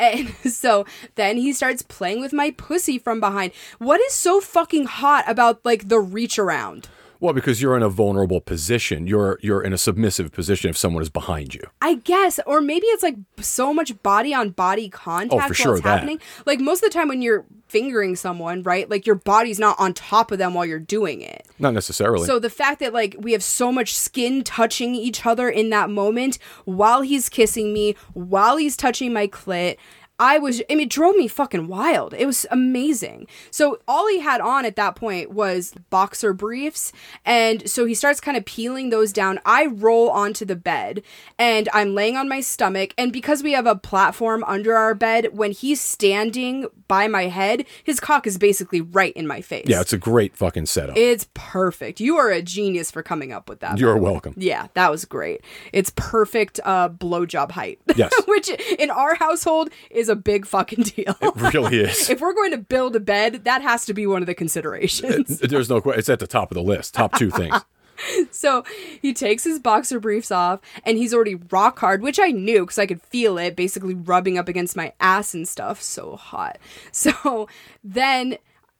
And [LAUGHS] so then he starts playing with my pussy from behind. What is so fucking hot about like the reach around? Well, because you're in a vulnerable position. You're you're in a submissive position if someone is behind you. I guess, or maybe it's like so much body on body contact Oh, for sure, that. happening. Like most of the time when you're fingering someone, right? Like your body's not on top of them while you're doing it. Not necessarily. So the fact that like we have so much skin touching each other in that moment while he's kissing me, while he's touching my clit, I was I mean it drove me fucking wild. It was amazing. So all he had on at that point was boxer briefs and so he starts kind of peeling those down. I roll onto the bed and I'm laying on my stomach and because we have a platform under our bed when he's standing by my head, his cock is basically right in my face. yeah, it's a great fucking setup. It's perfect. You are a genius for coming up with that. You're by the way. welcome. Yeah, that was great. It's perfect uh blowjob height. Yes. [LAUGHS] Which in our household is a big fucking deal. It really is. [LAUGHS] if we're going to build a bed, that has to be one of the considerations. There's no question. It's at the top of the list. Top two things. [LAUGHS] so he takes his boxer briefs off and he's already rock hard, which I knew because I could feel it basically rubbing up against my ass and stuff. So hot. [LAUGHS] So then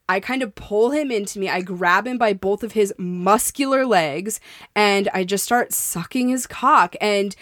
I kind of pull him into me. I grab him by both of his muscular legs and I just start sucking his cock. And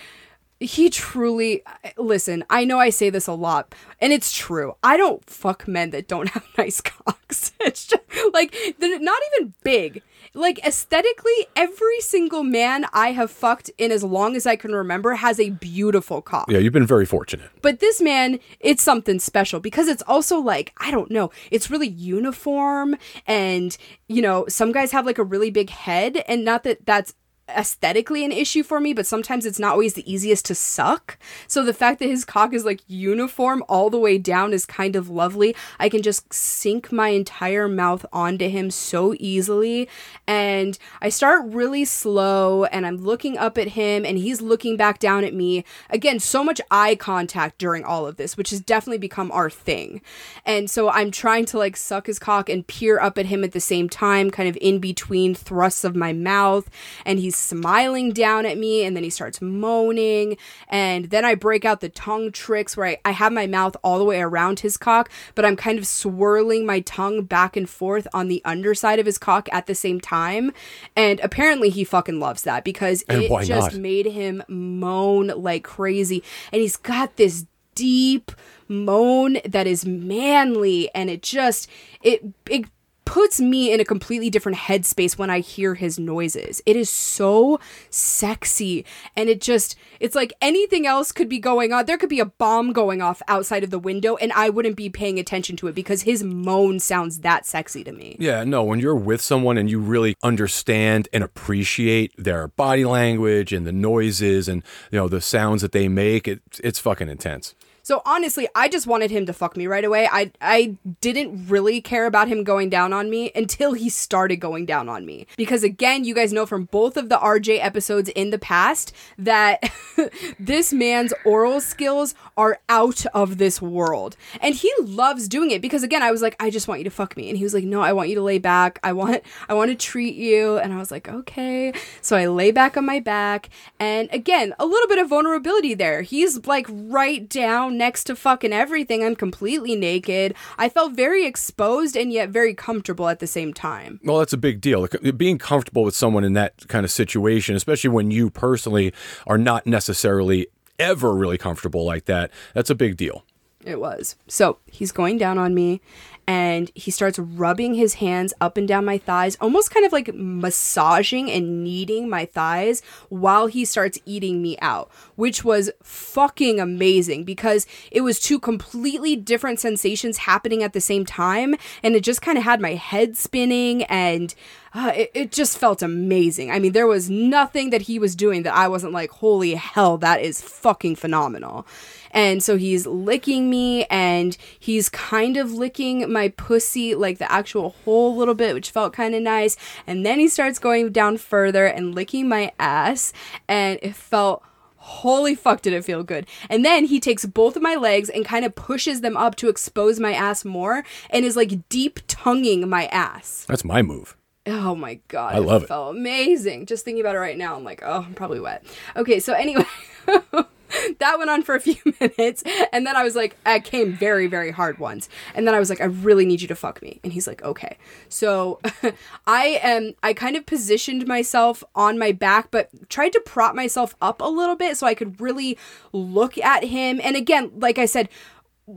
he truly listen i know i say this a lot and it's true i don't fuck men that don't [LAUGHS] have nice cocks [LAUGHS] it's just like they're not even big like aesthetically every single man i have fucked in as long as i can remember has a beautiful cock Yeah, you've been very fortunate. but this man, it's something special because it's also like, I don't know, it's really uniform. And, you know, some guys have like a really big head, and not that that's aesthetically an issue for me, but sometimes it's not always the easiest to suck. So the fact that his cock is like uniform all the way down is kind of lovely. I can just sink my entire mouth onto him so easily. And I start really slow and I'm looking up at him and he's looking back down at me. Again, so much eye contact during all of this, which has definitely become our thing. And so I'm trying to like suck his cock and peer up at him at the same time, kind of in between thrusts of my mouth. And he's smiling down at me and then he starts moaning. And then I break out the tongue tricks where I, I have my mouth all the way around his cock, but I'm kind of swirling my tongue back and forth on the underside of his cock at the same time. And apparently he fucking loves that because And it just not? made him moan like crazy. And he's got this deep moan that is manly and it just it it puts me in a completely different headspace when I hear his noises. It is so sexy and it just it's like anything else could be going on. There could be a bomb going off outside of the window and I wouldn't be paying attention to it because his moan sounds that sexy to me. Yeah, no, when you're with someone and you really understand and appreciate their body language and the noises and you know the sounds that they make, it, it's fucking intense. So honestly, I just wanted him to fuck me right away. I I didn't really care about him going down on me until he started going down on me. Because again, you guys know from both of the RJ episodes in the past that [LAUGHS] this man's oral skills are out of this world. And he loves doing it because again, I was like, I just want you to fuck me. And he was like, No, I want you to lay back. I want I want to treat you. And I was like, Okay. So I lay back on my back. And again, a little bit of vulnerability there. He's like right down next to fucking everything. I'm completely naked. I felt very exposed and yet very comfortable at the same time. Well, that's a big deal. Being comfortable with someone in that kind of situation, especially when you personally are not necessarily ever really comfortable like that, that's a big deal. It was. So he's going down on me and he starts rubbing his hands up and down my thighs, almost kind of like massaging and kneading my thighs while he starts eating me out, which was fucking amazing because it was two completely different sensations happening at the same time. And it just kind of had my head spinning and uh, it, it just felt amazing. I mean, there was nothing that he was doing that I wasn't like, holy hell, that is fucking phenomenal. And so he's licking me and he's kind of licking my pussy, like the actual hole a little bit, which felt kind of nice. And then he starts going down further and licking my ass, and it felt holy fuck did it feel good and then he takes both of my legs and kind of pushes them up to expose my ass more and is like deep tonguing my ass That's my move. oh my god I love it. felt amazing just thinking about it right now i'm like oh i'm probably wet okay so anyway [LAUGHS] [LAUGHS] that went on for a few [LAUGHS] minutes and then i was like i came very very hard once. And then i was like i really need you to fuck me. And he's like okay. So [LAUGHS] i am i kind of positioned myself on my back but tried to prop myself up a little bit so i could really look at him. And again like i said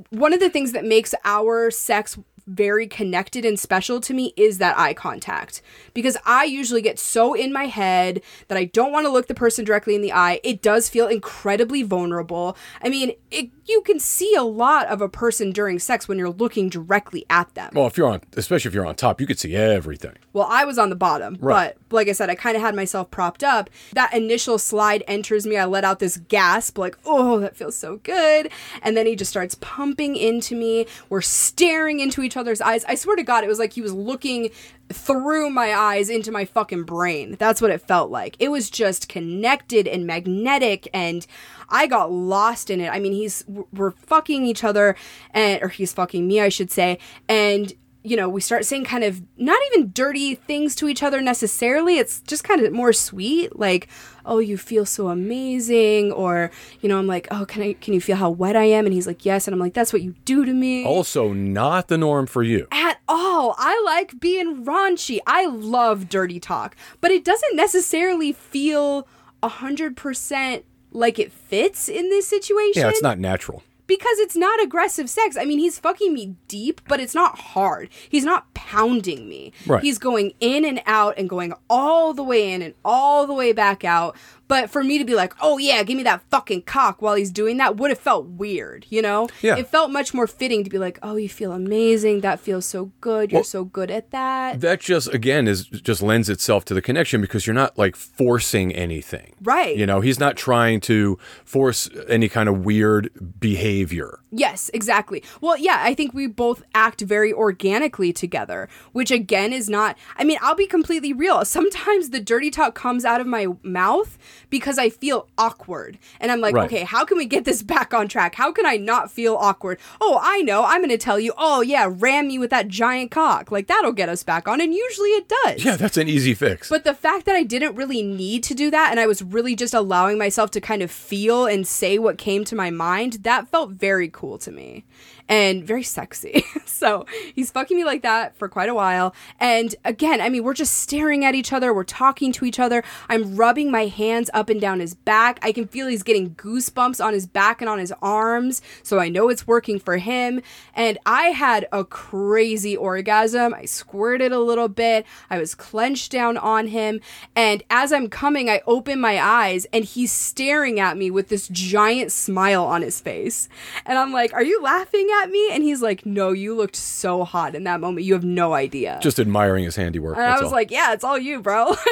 one of the things that makes our sex very connected and special to me is that eye contact because I usually get so in my head that I don't want to look the person directly in the eye. It does feel incredibly vulnerable. I mean, it, you can see a lot of a person during sex when you're looking directly at them. Well, if you're on, especially if you're on top, you could see everything. Well, I was on the bottom, Right. but like I said, I kind of had myself propped up. That initial slide enters me. I let out this gasp, like, oh, that feels so good. And then he just starts pumping into me. We're staring into each other's eyes. I swear to God, it was like he was looking through my eyes into my fucking brain. That's what it felt like. It was just connected and magnetic and I got lost in it. I mean, he's we're fucking each other and or he's fucking me, I should say. And you know, we start saying kind of not even dirty things to each other necessarily. It's just kind of more sweet, like, "Oh, you feel so amazing," or you know, I'm like, "Oh, can I? Can you feel how wet I am?" And he's like, "Yes," and I'm like, "That's what you do to me." Also, not the norm for you. at all. I like being raunchy. I love dirty talk, but it doesn't necessarily feel a hundred percent like it fits in this situation Yeah, it's not natural. because it's not aggressive sex. I mean, he's fucking me deep, but it's not hard. He's not pounding me. Right. He's going in and out and going all the way in and all the way back out. But for me to be like, oh yeah, give me that fucking cock while he's doing that would have felt weird, you know? Yeah. It felt much more fitting to be like, oh, you feel amazing. That feels so good. You're Well- so good at that. That just again is just lends itself to the connection because you're not like forcing anything. Right. You know, he's not trying to force any kind of weird behavior. Yes, exactly. Well, yeah, I think we both act very organically together, which again is not, I mean, I'll be completely real. Sometimes the dirty talk comes out of my mouth because I feel awkward. And I'm like, Right. okay, how can we get this [LAUGHS] back on track? How can I not feel awkward? Oh, I know. I'm going to tell you, oh, yeah, ram me with that giant cock. Like, that'll get us back on. And usually it does. Yeah, that's an easy fix. But the fact that I didn't really need to do that and I was really just allowing myself to kind of feel and say what came to my mind, that felt very cool to me and very sexy. [LAUGHS] so he's fucking me like that for quite a while. And again, I mean, we're just staring at each other, we're talking to each other. I'm rubbing my hands up and down his back. I can feel he's getting goosebumps on his back and on his arms. So I know it's working for him. And I had a crazy orgasm. I squirted a little bit. I was clenched down on him. And as I'm coming, I open my eyes and he's staring at me with this giant smile on his face. And I'm like, Are you laughing at me? And he's like, No, you looked so hot in that moment. You have no idea. just admiring his handiwork. And I was all. like, yeah, it's all you, bro. [LAUGHS]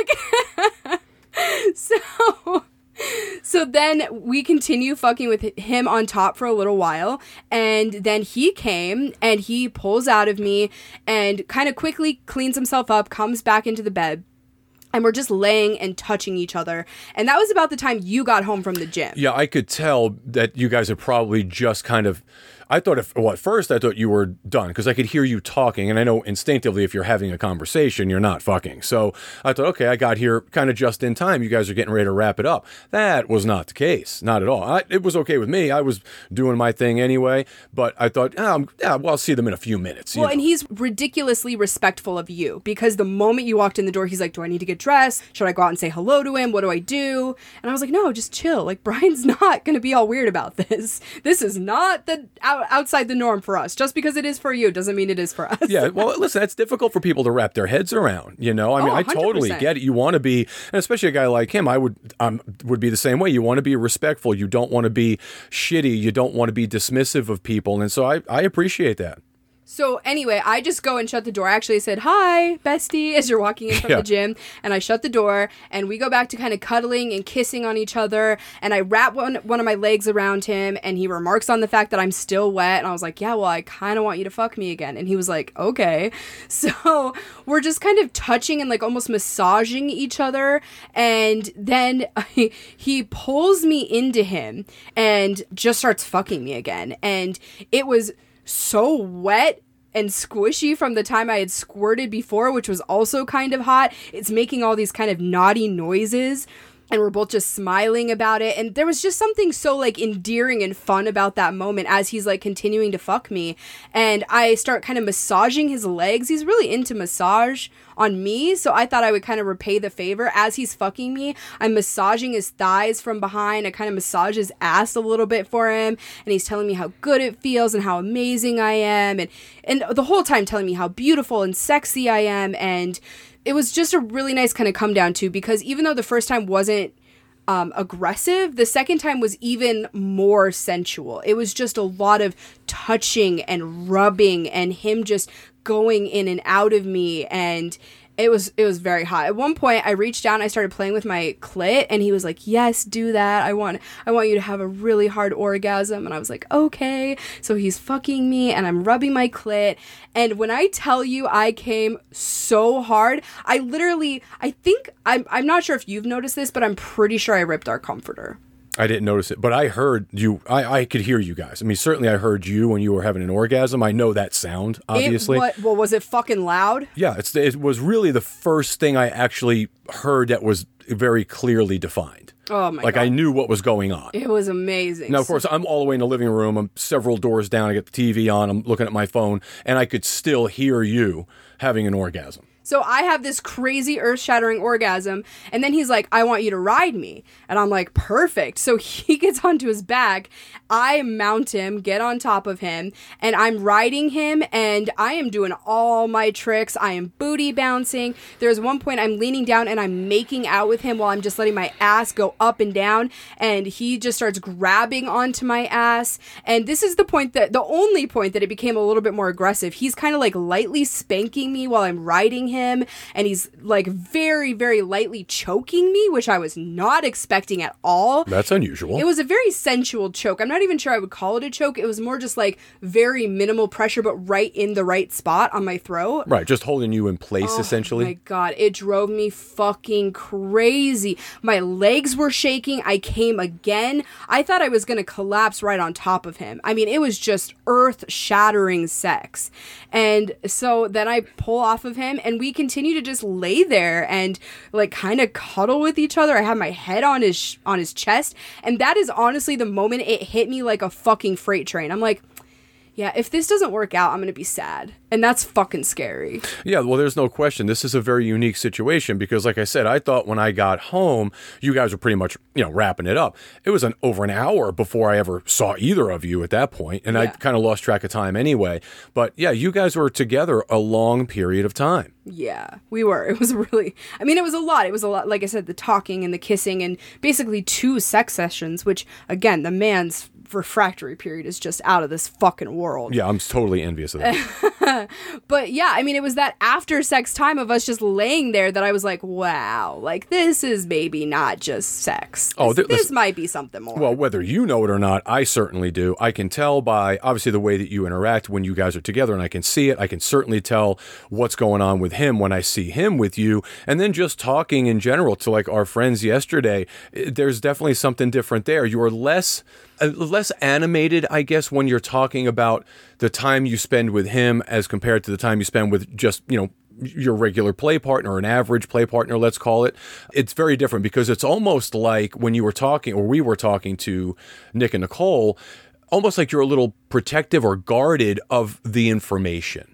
Like, [LAUGHS] so, so then we continue fucking with him on top for a little while. And then he came and he pulls out of me and kind of quickly cleans himself up, comes back into the bed. And we're just laying and touching each other. And that was about the time you got home from the gym. Yeah, I could tell that you guys had probably just kind of. I thought if well at first I thought you were done because I could hear you talking, and I know instinctively if you're having a conversation, you're not fucking. So I thought, okay, I got here kind of just in time. You guys are getting ready to wrap it up. That was not the case, not at all. I, it was okay with me. I was doing my thing anyway, but I thought, oh, yeah, well, I'll see them in a few minutes. Well, know. and he's ridiculously respectful of you because the moment you walked in the door, he's like, Do I need to get dressed? Should I go out and say hello to him? What do I do? And I was like, No, just chill. Like, [LAUGHS] Brian's not going to be all weird about this. This is not the out, outside the norm for us. Just because it is for you doesn't mean it is for us. yeah, well, [LAUGHS] listen, that's difficult for people to wrap their heads around. You know, I mean, Oh, I totally get it. You want to be, and especially a guy like him, I would um, would be the same way. You want to be respectful. You don't want to be shitty. You don't want to be dismissive of people, and so I I appreciate that. So anyway, I just go and shut the door. I actually said, Hi, bestie, [LAUGHS] as you're walking in from Yeah. the gym. And I shut the door and we go back to kind of cuddling and kissing on each other. And I wrap one, one of my legs around him and he remarks on the fact that I'm still wet. And I was like, Yeah, well, I kind of want you to fuck me again. And he was like, Okay. [LAUGHS] So we're just kind of touching and like almost massaging each other. And then [LAUGHS] he pulls me into him and just starts fucking me again. And it was so wet and squishy from the time I had squirted before, which was also kind of hot. It's making all these kind of naughty noises. And we're both just smiling about it. And there was just something so like endearing and fun about that moment as he's like continuing to fuck me. And I start kind of massaging his legs. He's really into massage on me. So I thought I would kind of repay the favor as he's fucking me. I'm massaging his thighs from behind. I kind of massage his ass a little bit for him. And he's telling me how good it feels and how amazing I am. And, and the whole time telling me how beautiful and sexy I am. And it was just a really nice kind of come down to because even though the first time wasn't um, aggressive. The second time was even more sensual. It was just a lot of touching and rubbing and him just going in and out of me and it was it was very hot. At one point I reached down, I started playing with my clit and he was like, "Yes, do that. I want I want you to have a really hard orgasm." And I was like, "Okay." So he's fucking me and I'm rubbing my clit and when I tell you I came so hard, I literally I think I'm I'm not sure if you've noticed this, but I'm pretty sure I ripped our comforter. I didn't notice it, but I heard you. I, I could hear you guys. I mean, certainly I heard you when you were having an orgasm. I know that sound, obviously. It, what, well, was it fucking loud? Yeah, it's it was really the first thing I actually heard that was very clearly defined. Oh my god. like god. I knew what was going on. it was amazing. Now, of course, I'm all the way in the living room. I'm several doors down. I get the TV on. I'm looking at my phone, and I could still hear you having an orgasm. So I have this crazy earth shattering orgasm, and then he's like, I want you to ride me. And I'm like, perfect. So [LAUGHS] he gets onto his back. I mount him, get on top of him, and I'm riding him, and I am doing all my tricks. I am booty bouncing. There's one point I'm leaning down and I'm making out with him while I'm just letting my ass go up and down, and he just starts grabbing onto my ass. And this is the point that, the only point that it became a little bit more aggressive. He's kind of like lightly spanking me while I'm riding him and he's like very very lightly choking me which i was not expecting at all That's unusual. it was a very sensual choke i'm not even sure i would call it a choke it was more just like very minimal pressure but right in the right spot on my throat right, just holding you in place, oh essentially. Oh my god, it drove me fucking crazy. My legs were shaking. I came again. I thought I was going to collapse right on top of him. I mean, it was just earth-shattering sex. And so then I pull off of him and we continue to just lay there and like kind of cuddle with each other. I have my head on his sh- on his chest, and that is honestly the moment it hit me like a fucking freight train. I'm like, yeah, if this doesn't work out, I'm going to be sad. And that's fucking scary. Yeah, well, there's no question. This is a very unique situation because, like I said, I thought when I got home, you guys were pretty much, you know, wrapping it up. It was an over an hour before I ever saw either of you at that point, and I kind of lost track of time anyway. But yeah, you guys were together a long period of time. Yeah, we were. [LAUGHS] It was really, I mean, it was a lot. It was a lot, like I said, the talking and the kissing, and basically two sex sessions, which, again, the man's refractory period is just out of this fucking world. Yeah, I'm totally envious of that. [LAUGHS] [LAUGHS] but yeah, I mean, it was that after sex time of us just laying there that I was like, wow, like this is maybe not just sex. Oh, this, th- this listen- might be something more. Well, whether you know it or not, I certainly do. I can tell by obviously the way that you interact when you guys are together, and I can see it. I can certainly tell what's going on with him when I see him with you. And then just talking in general to like our friends yesterday, eh, there's definitely something different there. You are less. uh, Less animated, I guess, when you're talking about the time you spend with him as compared to the time you spend with just, you know, your regular play partner, an average play partner, let's call it. It's very different because it's almost like when you were talking, or we were talking to Nick and Nicole, almost like you're a little protective or guarded of the information.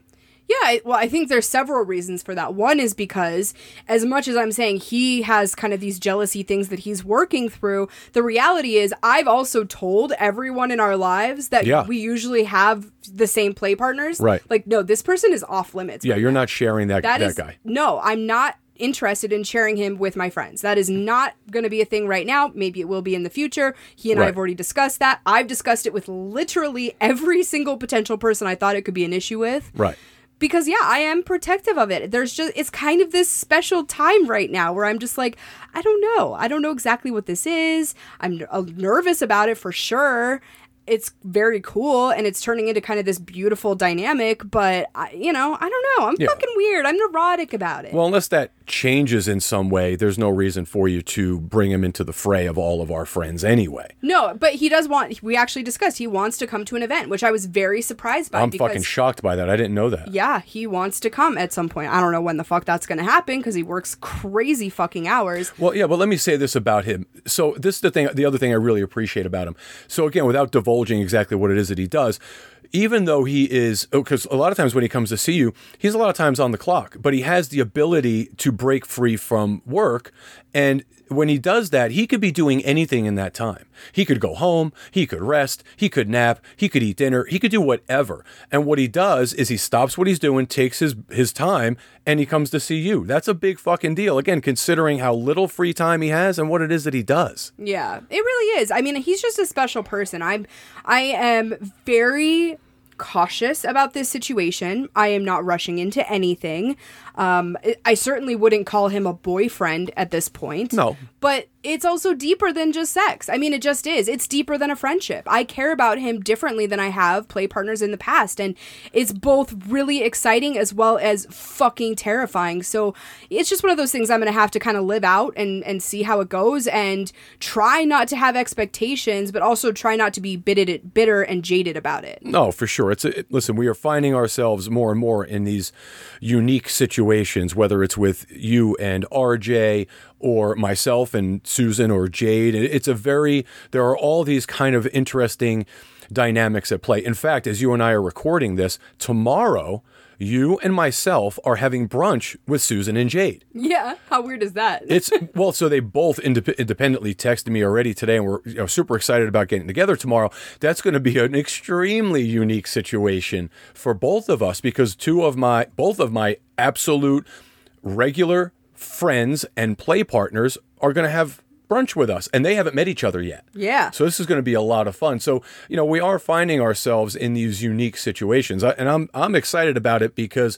Yeah, well, I think there's several reasons for that. One is because, as much as I'm saying he has kind of these jealousy things that he's working through, the reality is I've also told everyone in our lives that Yeah. we usually have the same play partners. Right. Like, no, this person is off limits. Yeah, you're not sharing that, That that is guy. no, I'm not interested in sharing him with my friends. That is not going to be a thing right now. Maybe it will be in the future. He and I have already discussed that. I've discussed it with literally every single potential person I thought it could be an issue with Right. Because yeah, I am protective of it. There's just it's kind of this special time right now where I'm just like, I don't know. I don't know exactly what this is. I'm n- uh, nervous about it for sure. It's very cool and it's turning into kind of this beautiful dynamic, but I, you know, I don't know. I'm Yeah. fucking weird. I'm neurotic about it. Well, unless that changes in some way, there's no reason for you to bring him into the fray of all of our friends anyway. no, but he does want we actually discussed he wants to come to an event, which I was very surprised by I'm because fucking shocked by that. I didn't know that. yeah, he wants to come at some point. I don't know when the fuck that's going to happen because he works crazy fucking hours. Well, yeah, but let me say this about him. So this is the thing. The other thing I really appreciate about him. So again, without divulging exactly what it is that he does, even though he is, oh, because a lot of times when he comes to see you, he's a lot of times on the clock, but he has the ability to break free from work. And when he does that, he could be doing anything in that time. He could go home, he could rest, he could nap, he could eat dinner, he could do whatever. And what he does is he stops what he's doing, takes his his time, and he comes to see you. That's a big fucking deal. Again, considering how little free time he has and what it is that he does. Yeah, it really is. I mean, he's just a special person. I'm I am very cautious about this situation. I am not rushing into anything. Um, I- certainly wouldn't call him a boyfriend at this point. No. But it's also deeper than just sex. I mean, it just is. It's deeper than a friendship. I care about him differently than I have play partners in the past. And it's both really exciting as well as fucking terrifying. So it's just one of those things I'm going to have to kind of live out and, and see how it goes and try not to have expectations, but also try not to be bitter, bitter and jaded about it. No, for sure. It's a, listen. We are finding ourselves more and more in these unique situations, whether it's with you and RJ or myself and Susan or Jade. It's a very. There are all these kind of interesting dynamics at play. In fact, as you and I are recording this tomorrow. You and myself are having brunch with Susan and Jade. Yeah. How weird is that? It's well, so they both indep- independently texted me already today, and we're you know, super excited about getting together tomorrow. That's going to be an extremely unique situation for both of us because two of my both of my absolute regular friends and play partners are going to have brunch with us, and they haven't met each other yet. yeah. So this is going to be a lot of fun. So you know, we are finding ourselves in these unique situations, and I'm I'm excited about it because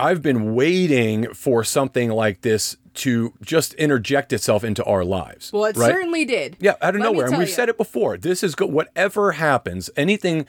I've been waiting for something like this to just interject itself into our lives. well, it right? certainly did. Yeah, out of Let nowhere. And we've you. said it before. This is go- whatever happens, anything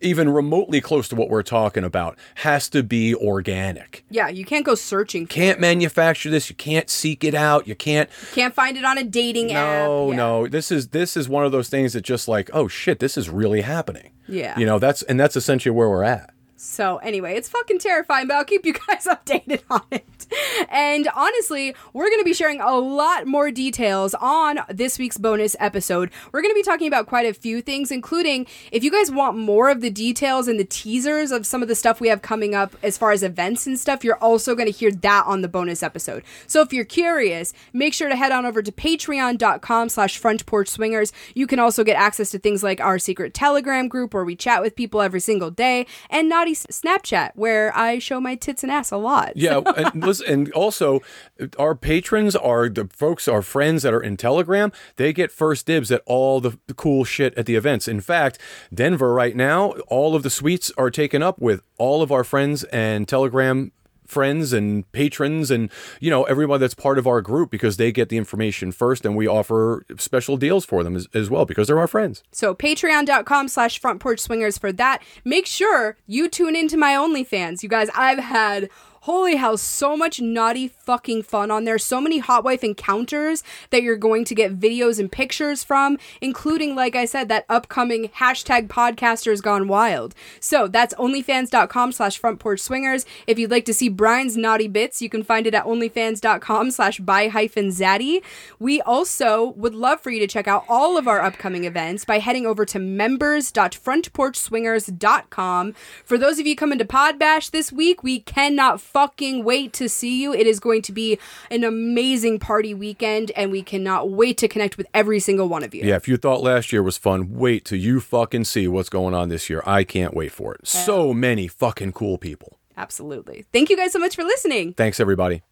even remotely close to what we're talking about has to be organic. Yeah, you can't go searching. For Can't manufacture this. You can't seek it out. You can't. Can't find it on a dating app. No, Yeah. no. This is this is one of those things that just like, oh shit, this is really happening. Yeah. You know, that's and that's essentially where we're at. So anyway, it's fucking terrifying, but I'll keep you [LAUGHS] guys updated on it. And honestly, we're going to be sharing a lot more details on this week's bonus episode. We're going to be talking about quite a few things, including if you guys want more of the details and the teasers of some of the stuff we have coming up as far as events and stuff, you're also going to hear that on the bonus episode. So if you're curious, make sure to head on over to patreon.com slash front porch swingers. You can also get access to things like our secret telegram group where we chat with people every single day and naughty Snapchat, where I show my tits and ass a lot. Yeah, and [LAUGHS] listen, and also our patrons are the folks, our friends that are in Telegram. They get first dibs at all the cool shit at the events. In fact, Denver right now, all of the suites are taken up with all of our friends and Telegram friends and patrons and you know everyone that's part of our group because they get the information first and we offer special deals for them as, as well because they're our friends So patreon.com slash front porch swingers for that. Make sure you tune into my OnlyFans. You guys, I've had holy hell, so much naughty fucking fun on there. So many hot wife encounters that you're going to get videos and pictures from, including, like I said, that upcoming hashtag podcasters gone wild. So that's onlyfans.com slash front porch swingers. If you'd like to see Brian's naughty bits, you can find it at onlyfans.com slash by hyphen zaddy. We also would love for you to check out all of our upcoming events by heading over to members.frontporchswingers.com. For those of you coming to Pod Bash this week, we cannot fucking wait to see you. It is going to be an amazing party weekend, and we cannot wait to connect with every single one of you. yeah if you thought last year was fun wait till you fucking see what's going on this year i can't wait for it so many fucking cool people Absolutely. Thank you guys so much for listening. thanks everybody